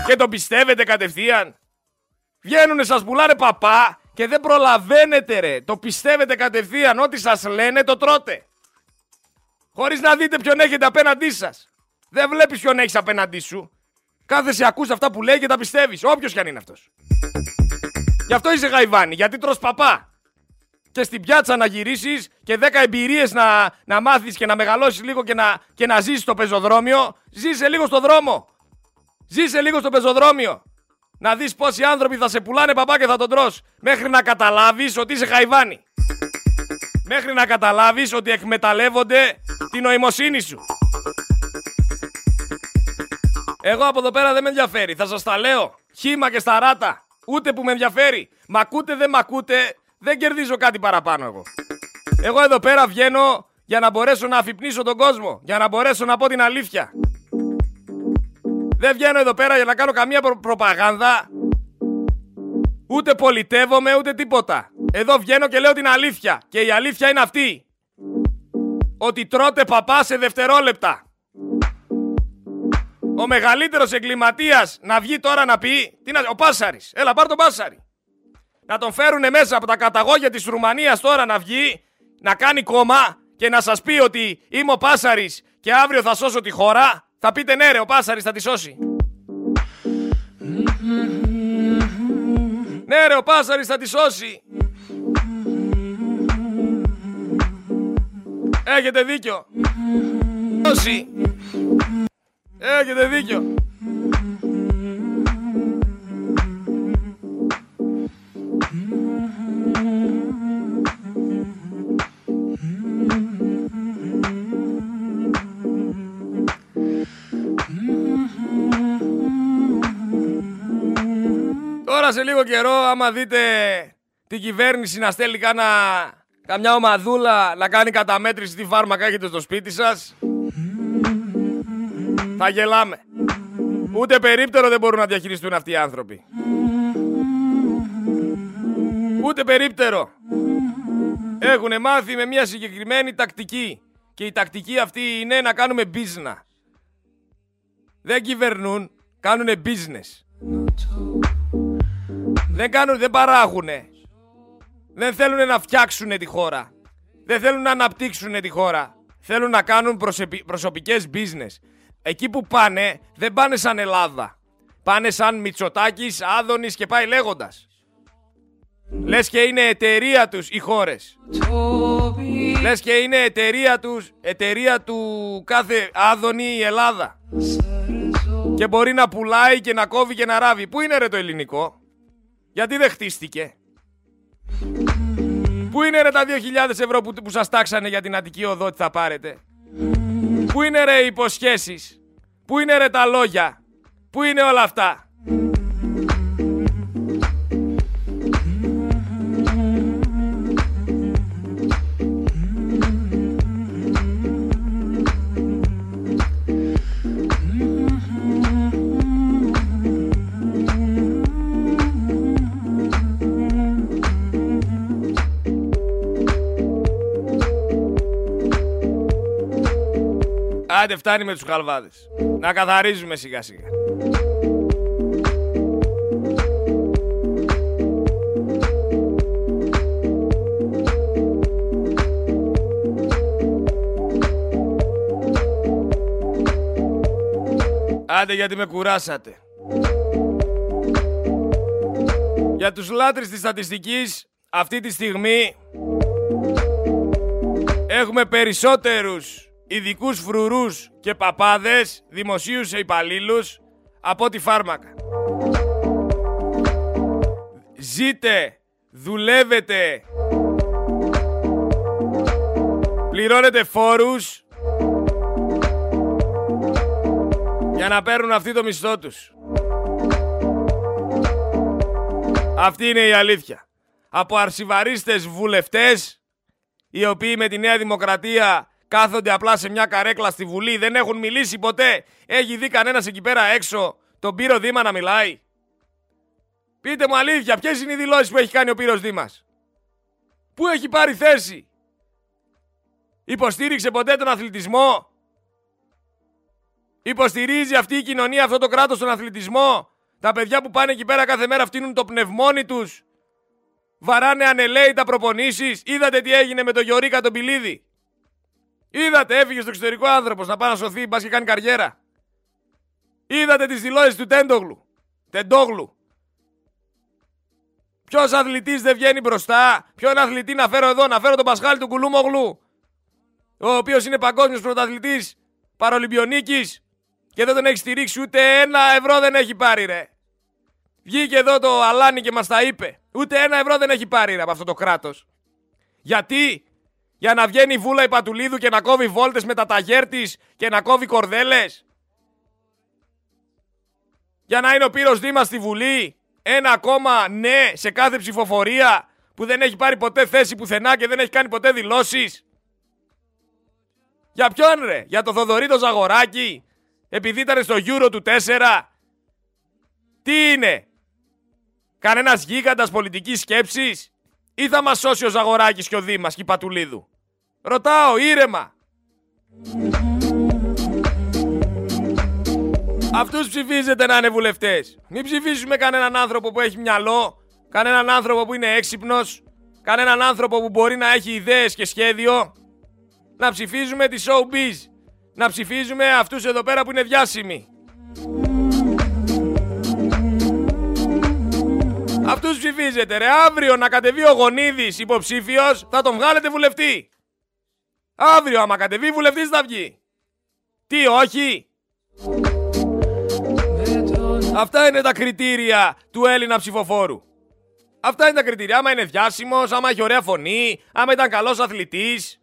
Και το πιστεύετε κατευθείαν. Βγαίνουνε σας πουλάνε παπά και δεν προλαβαίνετε ρε. Το πιστεύετε κατευθείαν. Ό,τι σας λένε το τρώτε. Χωρίς να δείτε ποιον έχετε απέναντί σας. Δεν βλέπεις ποιον έχεις απέναντί σου. Κάθεσαι ακούς αυτά που λέει και τα πιστεύεις. Όποιος κι αν είναι αυτός. Γι' αυτό είσαι γαϊβάνι, γιατί τρως παπά. Και στην πιάτσα να γυρίσεις και 10 εμπειρίες να, να μάθεις και να μεγαλώσεις λίγο και να, και να ζήσεις στο πεζοδρόμιο. Ζήσε λίγο στο δρόμο. Ζήσε λίγο στο πεζοδρόμιο. Να δεις πόσοι άνθρωποι θα σε πουλάνε παπά και θα τον τρως. Μέχρι να καταλάβεις ότι είσαι χαϊβάνι. Μέχρι να καταλάβεις ότι εκμεταλλεύονται την νοημοσύνη σου. Εγώ από εδώ πέρα δεν με ενδιαφέρει. Θα σας τα λέω. Χήμα και σταράτα. Ούτε που με ενδιαφέρει. Μ' ακούτε, δεν μ' ακούτε. Δεν κερδίζω κάτι παραπάνω εγώ. Εγώ εδώ πέρα βγαίνω για να μπορέσω να αφυπνίσω τον κόσμο. Για να μπορέσω να πω την αλήθεια. Δεν βγαίνω εδώ πέρα για να κάνω καμία προ- προπαγάνδα. Ούτε πολιτεύομαι, ούτε τίποτα. Εδώ βγαίνω και λέω την αλήθεια. Και η αλήθεια είναι αυτή. Ότι τρώτε παπά σε δευτερόλεπτα. Ο μεγαλύτερος εγκληματίας να βγει τώρα να πει... Τι να... Ο Πάσαρης. Έλα πάρ τον Πάσαρη. Να τον φέρουνε μέσα από τα καταγόγια της Ρουμανίας τώρα να βγει, να κάνει κόμμα και να σας πει ότι είμαι ο Πάσαρης και αύριο θα σώσω τη χώρα. Θα πείτε ναι ρε, ο Πάσαρης θα τη σώσει. Ναι ρε, ο Πάσαρης θα τη σώσει. Έχετε δίκιο. Σώσει. Έχετε δίκιο. Σε λίγο καιρό, άμα δείτε την κυβέρνηση να στέλνει κάνα, καμιά ομαδούλα να κάνει καταμέτρηση τι φάρμακα έχετε στο σπίτι σας, θα γελάμε. Ούτε περίπτερο δεν μπορούν να διαχειριστούν αυτοί οι άνθρωποι. Ούτε περίπτερο. Έχουν μάθει με μια συγκεκριμένη τακτική. Και η τακτική αυτή είναι να κάνουμε business. Δεν κυβερνούν, κάνουν business. Δεν κάνουν, δεν παράγουνε. Δεν θέλουν να φτιάξουν τη χώρα. Δεν θέλουν να αναπτύξουν τη χώρα. Θέλουν να κάνουν προσεπι- προσωπικές business. Εκεί που πάνε, δεν πάνε σαν Ελλάδα. Πάνε σαν Μητσοτάκης, Άδωνης και πάει λέγοντας. Λες και είναι εταιρεία τους οι χώρες. Λες και είναι εταιρεία τους, εταιρεία του κάθε Άδωνη η Ελλάδα. Και μπορεί να πουλάει και να κόβει και να ράβει. Πού είναι ρε το ελληνικό; Γιατί δεν χτίστηκε; Πού είναι ρε τα 2.000 ευρώ που, που σας τάξανε για την Αττική Οδό ότι θα πάρετε; Πού είναι ρε οι υποσχέσεις; Πού είναι ρε τα λόγια; Πού είναι όλα αυτά; Άντε φτάνει με τους χαλβάδες. Να καθαρίζουμε σιγά σιγά. Άντε γιατί με κουράσατε. Για τους λάτρεις της στατιστικής, αυτή τη στιγμή έχουμε περισσότερους ειδικούς φρουρούς και παπάδες, δημοσίους υπαλλήλους από ό,τι φάρμακα. Ζείτε, δουλεύετε, πληρώνετε φόρους για να παίρνουν αυτοί το μισθό τους. Αυτή είναι η αλήθεια. Από αρσιβαρίστες βουλευτές, οι οποίοι με τη Νέα Δημοκρατία κάθονται απλά σε μια καρέκλα στη Βουλή, δεν έχουν μιλήσει ποτέ. Έχει δει κανένας εκεί πέρα έξω τον Πύρο Δήμα να μιλάει; Πείτε μου αλήθεια, ποιες είναι οι δηλώσεις που έχει κάνει ο Πύρος Δήμας; Πού έχει πάρει θέση; Υποστήριξε ποτέ τον αθλητισμό; Υποστηρίζει αυτή η κοινωνία, αυτό το κράτος τον αθλητισμό; Τα παιδιά που πάνε εκεί πέρα κάθε μέρα φτύνουν το πνευμόνι τους; Βαράνε ανελαίητα προπονήσεις; Είδατε τι έγινε με τον Γιωρίκα τον Πιλίδη. Είδατε, έφυγε στο εξωτερικό άνθρωπος να πάει να σωθεί, μπα και κάνει καριέρα. Είδατε τις δηλώσεις του Τέντογλου. Τεντόγλου. Ποιος αθλητής δεν βγαίνει μπροστά, ποιον αθλητή να φέρω εδώ, να φέρω τον Πασχάλη του Κουλούμογλου, ο οποίος είναι παγκόσμιος πρωταθλητής παρολυμπιονίκης και δεν τον έχει στηρίξει ούτε ένα ευρώ δεν έχει πάρει, ρε. Βγήκε εδώ το Αλάνι και μας τα είπε. Ούτε ένα ευρώ δεν έχει πάρει ρε, από αυτό το κράτος. Γιατί; Για να βγαίνει η βούλα η Πατουλίδου και να κόβει βόλτες με τα ταγέρ της και να κόβει κορδέλες. Για να είναι ο Πύρος Δήμας στη Βουλή. Ένα ακόμα ναι σε κάθε ψηφοφορία που δεν έχει πάρει ποτέ θέση πουθενά και δεν έχει κάνει ποτέ δηλώσεις. Για ποιον ρε, για το Θοδωρή το Ζαγοράκη, επειδή ήταν στο Euro του 4. Τι είναι, κανένας γίγαντας πολιτικής σκέψης; Ή θα μας σώσει ο Ζαγοράκης και ο Δήμας και η Πατουλίδου. Ρωτάω, ήρεμα. Αυτούς ψηφίζετε να είναι βουλευτές. Μην ψηφίσουμε κανέναν άνθρωπο που έχει μυαλό, κανέναν άνθρωπο που είναι έξυπνος, κανέναν άνθρωπο που μπορεί να έχει ιδέες και σχέδιο. Να ψηφίζουμε τη showbiz. Να ψηφίζουμε αυτούς εδώ πέρα που είναι διάσημοι. Αυτούς ψηφίζετε ρε. Αύριο να κατεβεί ο Γονίδης υποψήφιος θα τον βγάλετε βουλευτή. Αύριο άμα κατεβεί βουλευτής θα βγει. Τι όχι; Αυτά είναι τα κριτήρια του Έλληνα ψηφοφόρου. Αυτά είναι τα κριτήρια. Άμα είναι διάσημος, άμα έχει ωραία φωνή, άμα ήταν καλός αθλητής,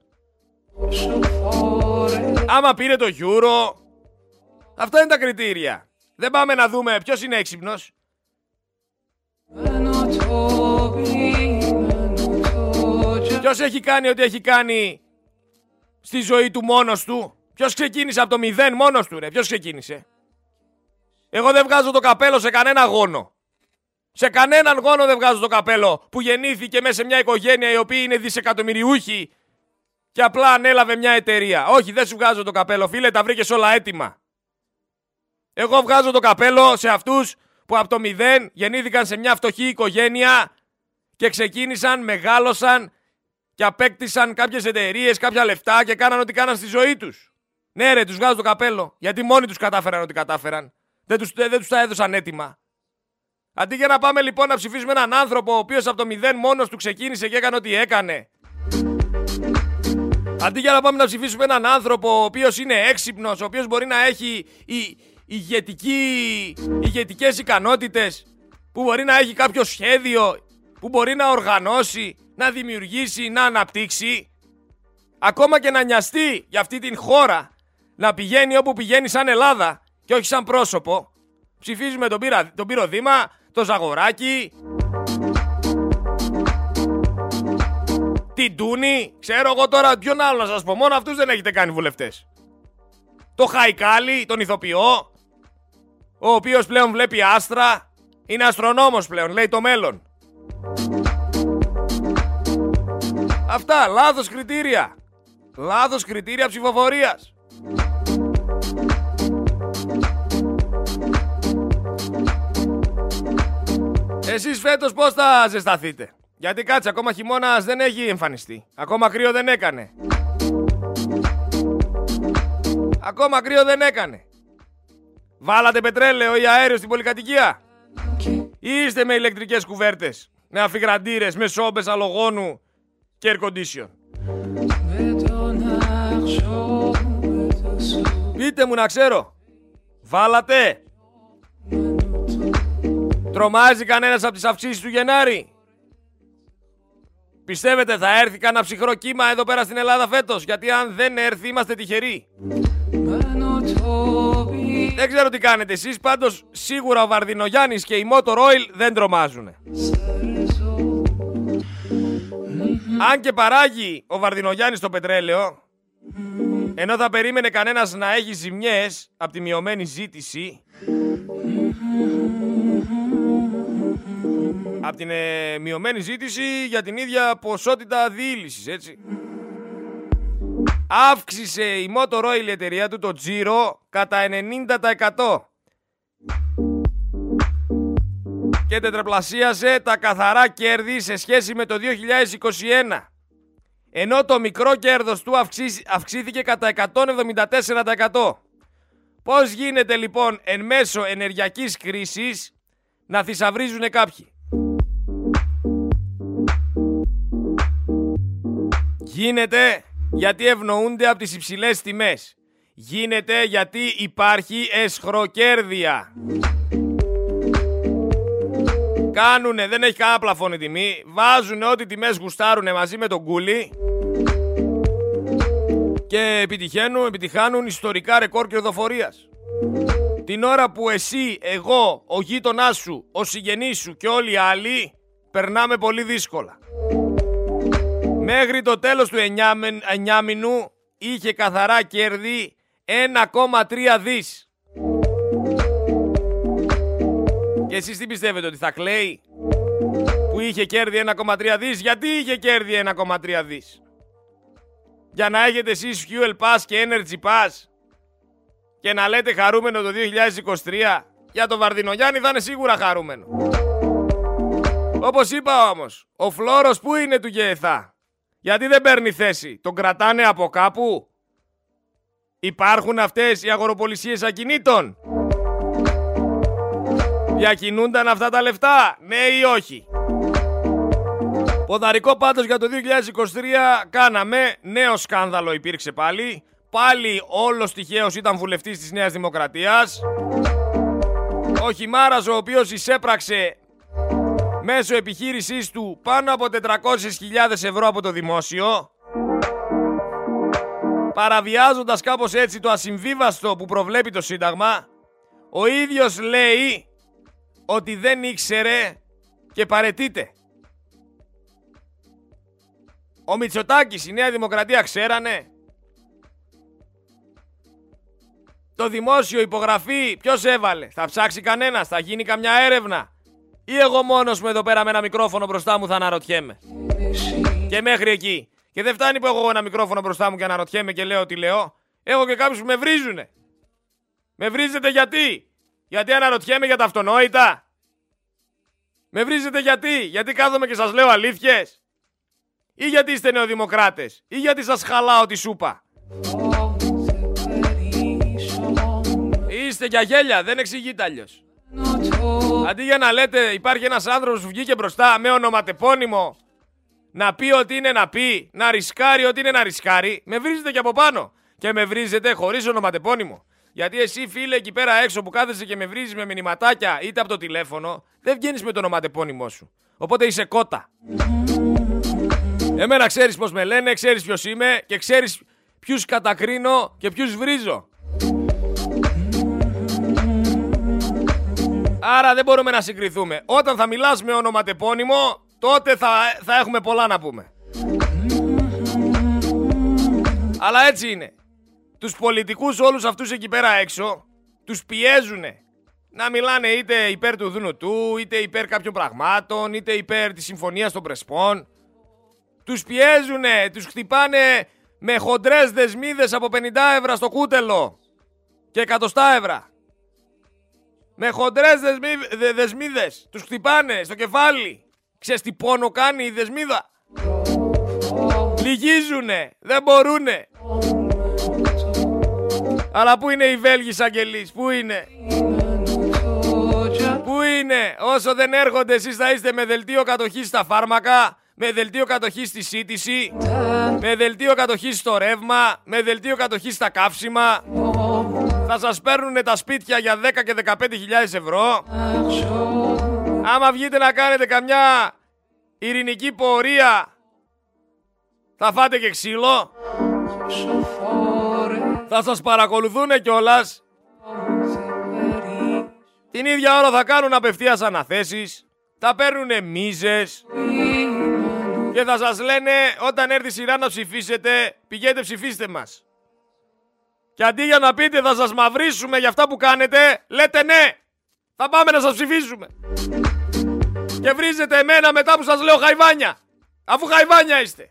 άμα πήρε το Euro. Αυτά είναι τα κριτήρια. Δεν πάμε να δούμε ποιος είναι έξυπνος. Ποιος έχει κάνει ό,τι έχει κάνει στη ζωή του μόνος του; Ποιος ξεκίνησε από το μηδέν μόνος του ρε; Ποιος ξεκίνησε; Εγώ δεν βγάζω το καπέλο σε κανένα γόνο. Σε κανέναν γόνο δεν βγάζω το καπέλο που γεννήθηκε μέσα σε μια οικογένεια η οποία είναι δισεκατομμυριούχη και απλά ανέλαβε μια εταιρεία. Όχι, δεν σου βγάζω το καπέλο, φίλε, τα βρήκες όλα έτοιμα. Εγώ βγάζω το καπέλο σε αυτούς που από το μηδέν γεννήθηκαν σε μια φτωχή οικογένεια και ξεκίνησαν, μεγάλωσαν και απέκτησαν κάποιες εταιρείες, κάποια λεφτά και κάναν ό,τι κάναν στη ζωή τους. Ναι, ρε, τους βγάζω το καπέλο. Γιατί μόνοι τους κατάφεραν ό,τι κατάφεραν. Δεν τους δεν τους τα έδωσαν έτοιμα. Αντί για να πάμε λοιπόν να ψηφίσουμε έναν άνθρωπο ο οποίος από το μηδέν μόνος του ξεκίνησε και έκανε ό,τι έκανε. Αντί για να πάμε να ψηφίσουμε έναν άνθρωπο ο οποίος είναι έξυπνος, ο οποίος μπορεί να έχει ηγετική, ηγετικές ικανότητες, που μπορεί να έχει κάποιο σχέδιο, που μπορεί να οργανώσει, να δημιουργήσει, να αναπτύξει, ακόμα και να νοιαστεί για αυτή την χώρα, να πηγαίνει όπου πηγαίνει σαν Ελλάδα και όχι σαν πρόσωπο. Ψηφίζουμε τον, πύρα, τον Πύρο Δήμα, το Ζαγοράκι, την Τούνη, ξέρω εγώ τώρα ποιον άλλο να σας πω, μόνο αυτούς δεν έχετε κάνει βουλευτές. Το Χαϊκάλι, τον ηθοποιό, ο οποίος πλέον βλέπει άστρα, είναι αστρονόμος πλέον, λέει το μέλλον. Αυτά, λάθος κριτήρια. Λάθος κριτήρια ψηφοφορίας. Εσείς φέτος πώς θα ζεσταθείτε; Γιατί κάτσε, ακόμα χειμώνας δεν έχει εμφανιστεί. Ακόμα κρύο δεν έκανε. Ακόμα κρύο δεν έκανε. Βάλατε πετρέλαιο ή αέριο στην πολυκατοικία. Ή είστε με ηλεκτρικές κουβέρτες, με αφιγραντήρες, με σόμπες αλογόνου και air condition. Πείτε μου να ξέρω. Βάλατε. Τρομάζει κανένας από τις αυξήσεις του Γενάρη. Πιστεύετε θα έρθει κανένα ψυχρό κύμα εδώ πέρα στην Ελλάδα φέτος, γιατί αν δεν έρθει είμαστε τυχεροί. Δεν ξέρω τι κάνετε εσείς, πάντως σίγουρα ο Βαρδινογιάννης και η Motor Oil δεν τρομάζουν. Αν και παράγει ο Βαρδινογιάννης το πετρέλαιο, ενώ θα περίμενε κανένας να έχει ζημιές από τη μειωμένη ζήτηση, από την ε, μειωμένη ζήτηση για την ίδια ποσότητα διήλυσης, έτσι. Αύξησε η Motor Oil η εταιρεία του το τζίρο κατά 90% και τετραπλασίασε τα καθαρά κέρδη σε σχέση με το 2021. Ενώ το μικρό κέρδος του αυξήθηκε κατά 174%. Πώς γίνεται λοιπόν εν μέσω ενεργειακής κρίσης να θησαυρίζουν κάποιοι; Γίνεται γιατί ευνοούνται από τις υψηλές τιμές. Γίνεται γιατί υπάρχει εσχροκέρδεια. Κάνουνε, δεν έχει κανένα πλαφόν η τιμή. Βάζουνε ό,τι τιμές γουστάρουνε μαζί με τον κούλι. Και επιτυχαίνουν, επιτυχάνουν ιστορικά ρεκόρ κερδοφορίας. Την ώρα που εσύ, εγώ, ο γείτονάς σου, ο συγγενής σου και όλοι οι άλλοι περνάμε πολύ δύσκολα. Μέχρι το τέλος του εννιάμινου είχε καθαρά κέρδη 1,3 δις. Και εσείς τι πιστεύετε ότι θα κλαίει που είχε κέρδη 1,3 δις; Γιατί είχε κέρδη 1,3 δις; Για να έχετε εσείς Fuel Pass και Energy Pass και να λέτε χαρούμενο το 2023 για τον Βαρδινογιάννη θα είναι σίγουρα χαρούμενο. Όπως είπα όμως, ο Φλόρος που είναι του ΓΕΘΑ; Γιατί δεν παίρνει θέση; Τον κρατάνε από κάπου; Υπάρχουν αυτές οι αγοροπολισίες ακινήτων; Διακινούνταν αυτά τα λεφτά, ναι ή όχι; Ποδαρικό πάντως για το 2023 κάναμε, νέο σκάνδαλο υπήρξε πάλι. Πάλι όλος τυχαίος ήταν βουλευτής της Νέας Δημοκρατίας. Ο Χιμάρας ο οποίος εισέπραξε μέσω επιχείρησής του πάνω από 400.000 ευρώ από το δημόσιο παραβιάζοντας κάπως έτσι το ασυμβίβαστο που προβλέπει το Σύνταγμα ο ίδιος λέει ότι δεν ήξερε και παρετείται. Ο Μητσοτάκης, η Νέα Δημοκρατία ξέρανε. Το δημόσιο υπογραφή ποιος έβαλε; Θα ψάξει κανένας, θα γίνει καμιά έρευνα. Ή εγώ μόνος μου εδώ πέρα με ένα μικρόφωνο μπροστά μου θα αναρωτιέμαι. Και μέχρι εκεί. Και δεν φτάνει που έχω ένα μικρόφωνο μπροστά μου και αναρωτιέμαι και λέω τι λέω. Έχω και κάποιους που με βρίζουνε. Με βρίζετε γιατί; Γιατί αναρωτιέμαι για τα αυτονόητα; Με βρίζετε γιατί; Γιατί κάθομαι και σας λέω αλήθειες; Ή γιατί είστε νεοδημοκράτες; Ή γιατί σας χαλάω τη σούπα; Είστε για γέλια. Δεν εξηγείται αλλιώς. Αντί για να λέτε υπάρχει ένας άνθρωπος που βγήκε μπροστά με ονοματεπώνυμο να πει ότι είναι να πει, να ρισκάρει ότι είναι να ρισκάρει, με βρίζετε και από πάνω. Και με βρίζετε χωρίς ονοματεπώνυμο. Γιατί εσύ, φίλε, εκεί πέρα έξω που κάθεσαι και με βρίζεις με μηνυματάκια είτε από το τηλέφωνο, δεν βγαίνεις με το ονοματεπώνυμό σου. Οπότε είσαι κότα. Εμένα ξέρεις πώς με λένε, ξέρεις ποιος είμαι και ξέρεις ποιους κατακρίνω και ποιους βρίζω. Άρα δεν μπορούμε να συγκριθούμε. Όταν θα μιλάς με ονοματεπώνυμο, τότε θα, θα έχουμε πολλά να πούμε. Αλλά έτσι είναι. Τους πολιτικούς όλους αυτούς εκεί πέρα έξω, τους πιέζουνε να μιλάνε είτε υπέρ του Δουνουτού, είτε υπέρ κάποιων πραγμάτων, είτε υπέρ της συμφωνίας των Πρεσπών. Τους πιέζουνε, τους χτυπάνε με χοντρές δεσμίδες από 50 ευρώ στο κούτελο και εκατοστά ευρώ. Με χοντρές δεσμίδε δεσμίδες. Τους χτυπάνε στο κεφάλι. Ξέρεις τι πόνο κάνει η δεσμίδα; Λυγίζουνε. Δεν μπορούνε. Αλλά πού είναι οι Βέλγοι αγγελείς. Πού είναι; Πού είναι; Όσο δεν έρχονται εσείς θα είστε με δελτίο κατοχής στα φάρμακα. Με δελτίο κατοχής στη σύντηση. Με δελτίο κατοχής στο ρεύμα. Με δελτίο κατοχής στα καύσιμα θα σας παίρνουν τα σπίτια για 10 και 15 χιλιάδες ευρώ. Άμα βγείτε να κάνετε καμιά ειρηνική πορεία, θα φάτε και ξύλο. Θα σας παρακολουθούν κιόλας. Την ίδια ώρα θα κάνουν απευθείας αναθέσεις. Θα παίρνουν μίζες. Και θα σας λένε όταν έρθει η σειρά να ψηφίσετε, πηγαίνετε ψηφίστε μας. Και αντί για να πείτε θα σας μαυρίσουμε για αυτά που κάνετε, λέτε ναι. Θα πάμε να σας ψηφίσουμε. Και βρίζετε εμένα μετά που σας λέω χαϊβάνια. Αφού χαϊβάνια είστε.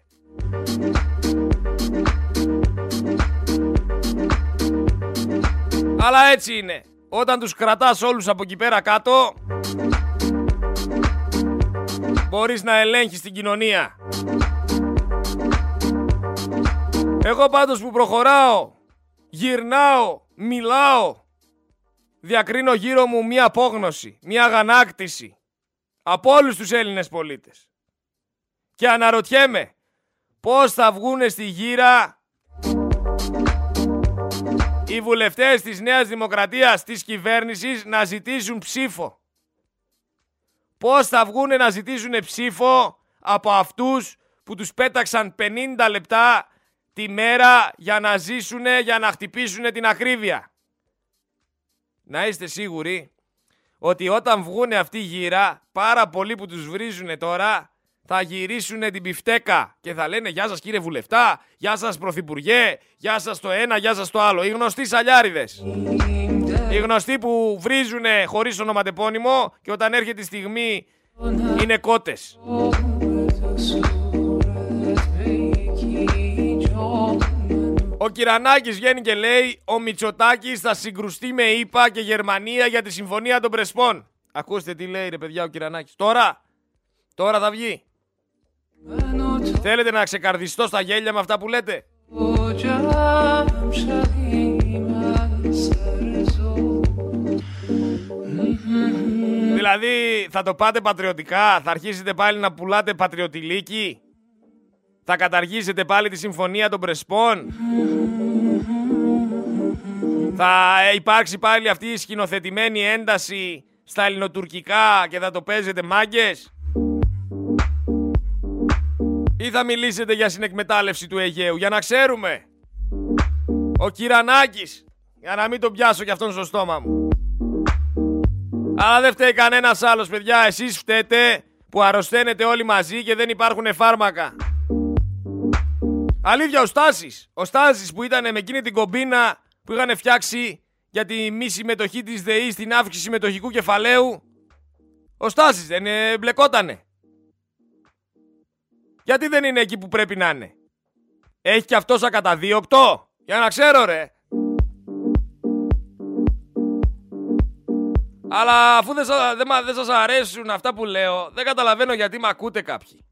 Αλλά έτσι είναι. Όταν τους κρατάς όλους από εκεί πέρα κάτω, μπορείς να ελέγχεις την κοινωνία. Εγώ πάντως που προχωράω γυρνάω, μιλάω διακρίνω γύρω μου μία απόγνωση, μία αγανάκτηση από όλους τους Έλληνες πολίτες. Και αναρωτιέμαι πώς θα βγούνε στη γύρα οι βουλευτές της Νέας Δημοκρατίας της κυβέρνησης να ζητήσουν ψήφο. Πώς θα βγούνε να ζητήσουν ψήφο από αυτούς που τους πέταξαν 50 λεπτά τη μέρα για να ζήσουν, για να χτυπήσουν την ακρίβεια. Να είστε σίγουροι ότι όταν βγούνε αυτή γύρα, πάρα πολλοί που τους βρίζουν τώρα θα γυρίσουν την πιφτέκα και θα λένε «Γεια σας κύριε Βουλευτά, γεια σας Πρωθυπουργέ, γεια σας το ένα, γεια σας το άλλο». Οι γνωστοί σαλιάριδες. Οι γνωστοί που βρίζουν χωρίς ονοματεπώνυμο και όταν έρχεται η στιγμή είναι κότες. Ο Κυρανάκης βγαίνει και λέει ο Μητσοτάκης θα συγκρουστεί με ΙΠΑ και Γερμανία για τη Συμφωνία των Πρεσπών. Ακούστε τι λέει ρε παιδιά ο Κυρανάκης. Τώρα, τώρα θα βγει. Θέλετε να ξεκαρδιστώ στα γέλια με αυτά που λέτε; Δηλαδή θα το πάτε πατριωτικά, θα αρχίσετε πάλι να πουλάτε πατριωτηλίκη. Θα καταργήσετε πάλι τη συμφωνία των Πρεσπών. Θα υπάρξει πάλι αυτή η σκηνοθετημένη ένταση στα ελληνοτουρκικά και θα το παίζετε μάγκες. Ή θα μιλήσετε για συνεκμετάλλευση του Αιγαίου, για να ξέρουμε. Ο Κυρανάκης, για να μην τον πιάσω κι αυτόν στο στόμα μου. Αλλά δεν φταίει κανένας άλλος, παιδιά. Εσείς φταίτε που αρρωσταίνετε όλοι μαζί και δεν υπάρχουν φάρμακα. Αλήθεια, ο Στάσης. Ο Στάσης που ήταν με εκείνη την κομπίνα που είχαν φτιάξει για τη μη συμμετοχή της ΔΕΗ στην αύξηση συμμετοχικού κεφαλαίου. Ο Στάσης δεν ε, μπλεκότανε. Γιατί δεν είναι εκεί που πρέπει να είναι; Έχει και αυτός ακαταδίωκτο; Για να ξέρω ρε. Αλλά αφού δεν, σα, δεν, δεν σας αρέσουν αυτά που λέω, δεν καταλαβαίνω γιατί με ακούτε κάποιοι.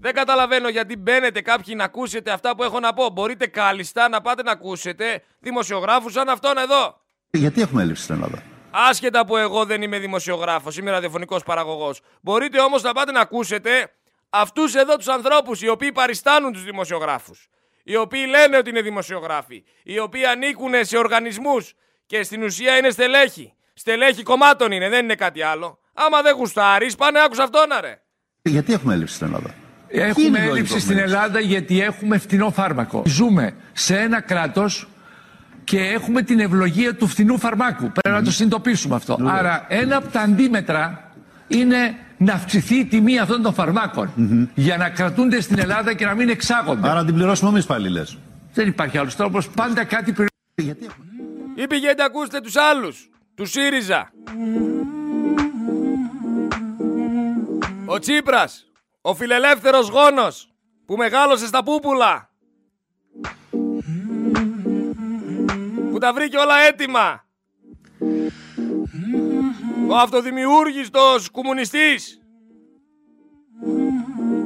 Δεν καταλαβαίνω γιατί μπαίνετε κάποιοι να ακούσετε αυτά που έχω να πω. Μπορείτε κάλλιστα να πάτε να ακούσετε δημοσιογράφους σαν αυτόν εδώ. Γιατί έχουμε έλλειψη στην Ελλάδα; Άσχετα που εγώ δεν είμαι δημοσιογράφος, είμαι ραδιοφωνικός παραγωγός. Μπορείτε όμως να πάτε να ακούσετε αυτούς εδώ τους ανθρώπους οι οποίοι παριστάνουν τους δημοσιογράφους. Οι οποίοι λένε ότι είναι δημοσιογράφοι. Οι οποίοι ανήκουν σε οργανισμούς και στην ουσία είναι στελέχοι. Στελέχη κομμάτων είναι, δεν είναι κάτι άλλο. Άμα δεν γουστάρεις, πάνε άκουσα αυτόν, ρε. Γιατί έχουμε έλλειψη στην Ελλάδα; Έχουμε έλλειψη στην Ελλάδα γιατί έχουμε φθηνό φάρμακο. Ζούμε σε ένα κράτος και έχουμε την ευλογία του φθηνού φαρμάκου. Πρέπει να το συνειδητοποιήσουμε αυτό. Άρα ένα από τα αντίμετρα είναι να αυξηθεί η τιμή αυτών των φαρμάκων για να κρατούνται στην Ελλάδα και να μην εξάγονται. Άρα την πληρώσουμε εμείς πάλι λες. Δεν υπάρχει άλλος τρόπος. Πάντα κάτι πληρώνει. Γιατί έχουμε; Ή πηγαίνετε ακούστε τους άλλους. Του ΣΥΡΙΖΑ. Ο Τσίπρας. Ο φιλελεύθερος γόνος. Που μεγάλωσε στα πούπουλα. Που τα βρήκε όλα έτοιμα. Ο αυτοδημιούργιστος κομμουνιστής.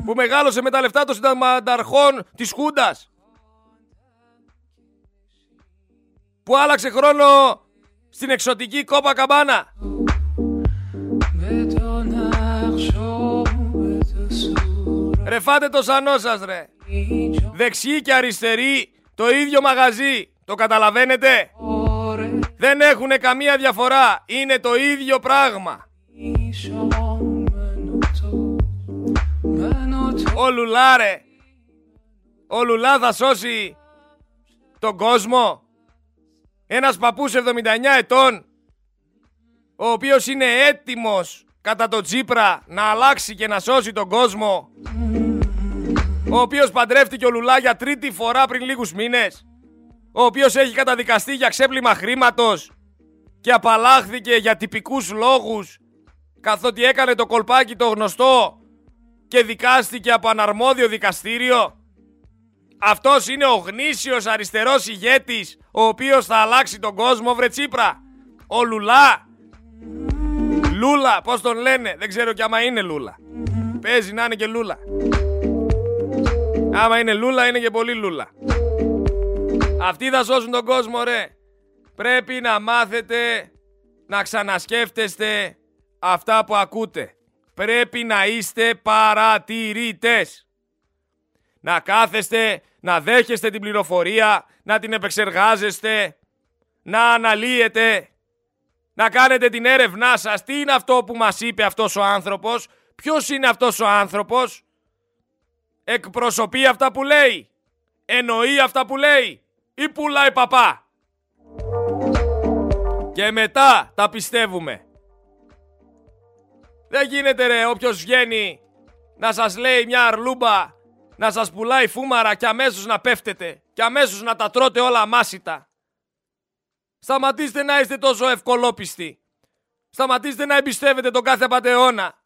Που μεγάλωσε με τα λεφτά των συνταγματαρχών της Χούντας. Που άλλαξε χρόνο στην εξωτική κόπα καμπάνα. Ρε φάτε το σανό σας ρε. Δεξιοί και αριστεροί το ίδιο μαγαζί. Το καταλαβαίνετε; Δεν έχουν καμία διαφορά. Είναι το ίδιο πράγμα. Ο Λουλά ρε. Ο Λουλά θα σώσει τον κόσμο. Ένας παππούς 79 ετών ο οποίος είναι έτοιμος κατά το Τσίπρα να αλλάξει και να σώσει τον κόσμο ο οποίος παντρεύτηκε ο Λουλά για τρίτη φορά πριν λίγους μήνες ο οποίος έχει καταδικαστεί για ξέπλυμα χρήματος και απαλλάχθηκε για τυπικούς λόγους καθότι έκανε το κολπάκι το γνωστό και δικάστηκε από αναρμόδιο δικαστήριο. Αυτός είναι ο γνήσιος αριστερός ηγέτης ο οποίος θα αλλάξει τον κόσμο βρε Τσίπρα. Ο Λουλά. Λούλα, πώς τον λένε, δεν ξέρω κι άμα είναι Λούλα. Παίζει να είναι και Λούλα. Άμα είναι Λούλα είναι και πολύ Λούλα. Αυτοί θα σώσουν τον κόσμο ρε. Πρέπει να μάθετε να ξανασκέφτεστε αυτά που ακούτε. Πρέπει να είστε παρατηρητές. Να κάθεστε, να δέχεστε την πληροφορία, να την επεξεργάζεστε, να αναλύετε, να κάνετε την έρευνά σας. Τι είναι αυτό που μας είπε αυτός ο άνθρωπος, ποιος είναι αυτός ο άνθρωπος, εκπροσωπεί αυτά που λέει, εννοεί αυτά που λέει ή πουλάει παπά. Και μετά τα πιστεύουμε. Δεν γίνεται ρε όποιος βγαίνει να σας λέει μια αρλούμπα να σας πουλάει φούμαρα και αμέσως να πέφτετε και αμέσως να τα τρώτε όλα αμάσιτα. Σταματήστε να είστε τόσο ευκολόπιστοι. Σταματήστε να εμπιστεύετε τον κάθε απατεώνα.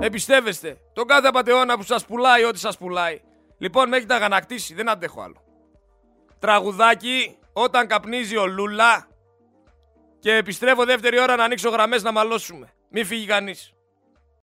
Εμπιστεύεστε τον κάθε απατεώνα που σας πουλάει ό,τι σας πουλάει. Λοιπόν, με έχετε αγανακτήσει, δεν αντέχω άλλο. Τραγουδάκι, όταν καπνίζει ο Λούλα και επιστρέφω δεύτερη ώρα να ανοίξω γραμμές να μαλώσουμε. Μη φύγει κανείς.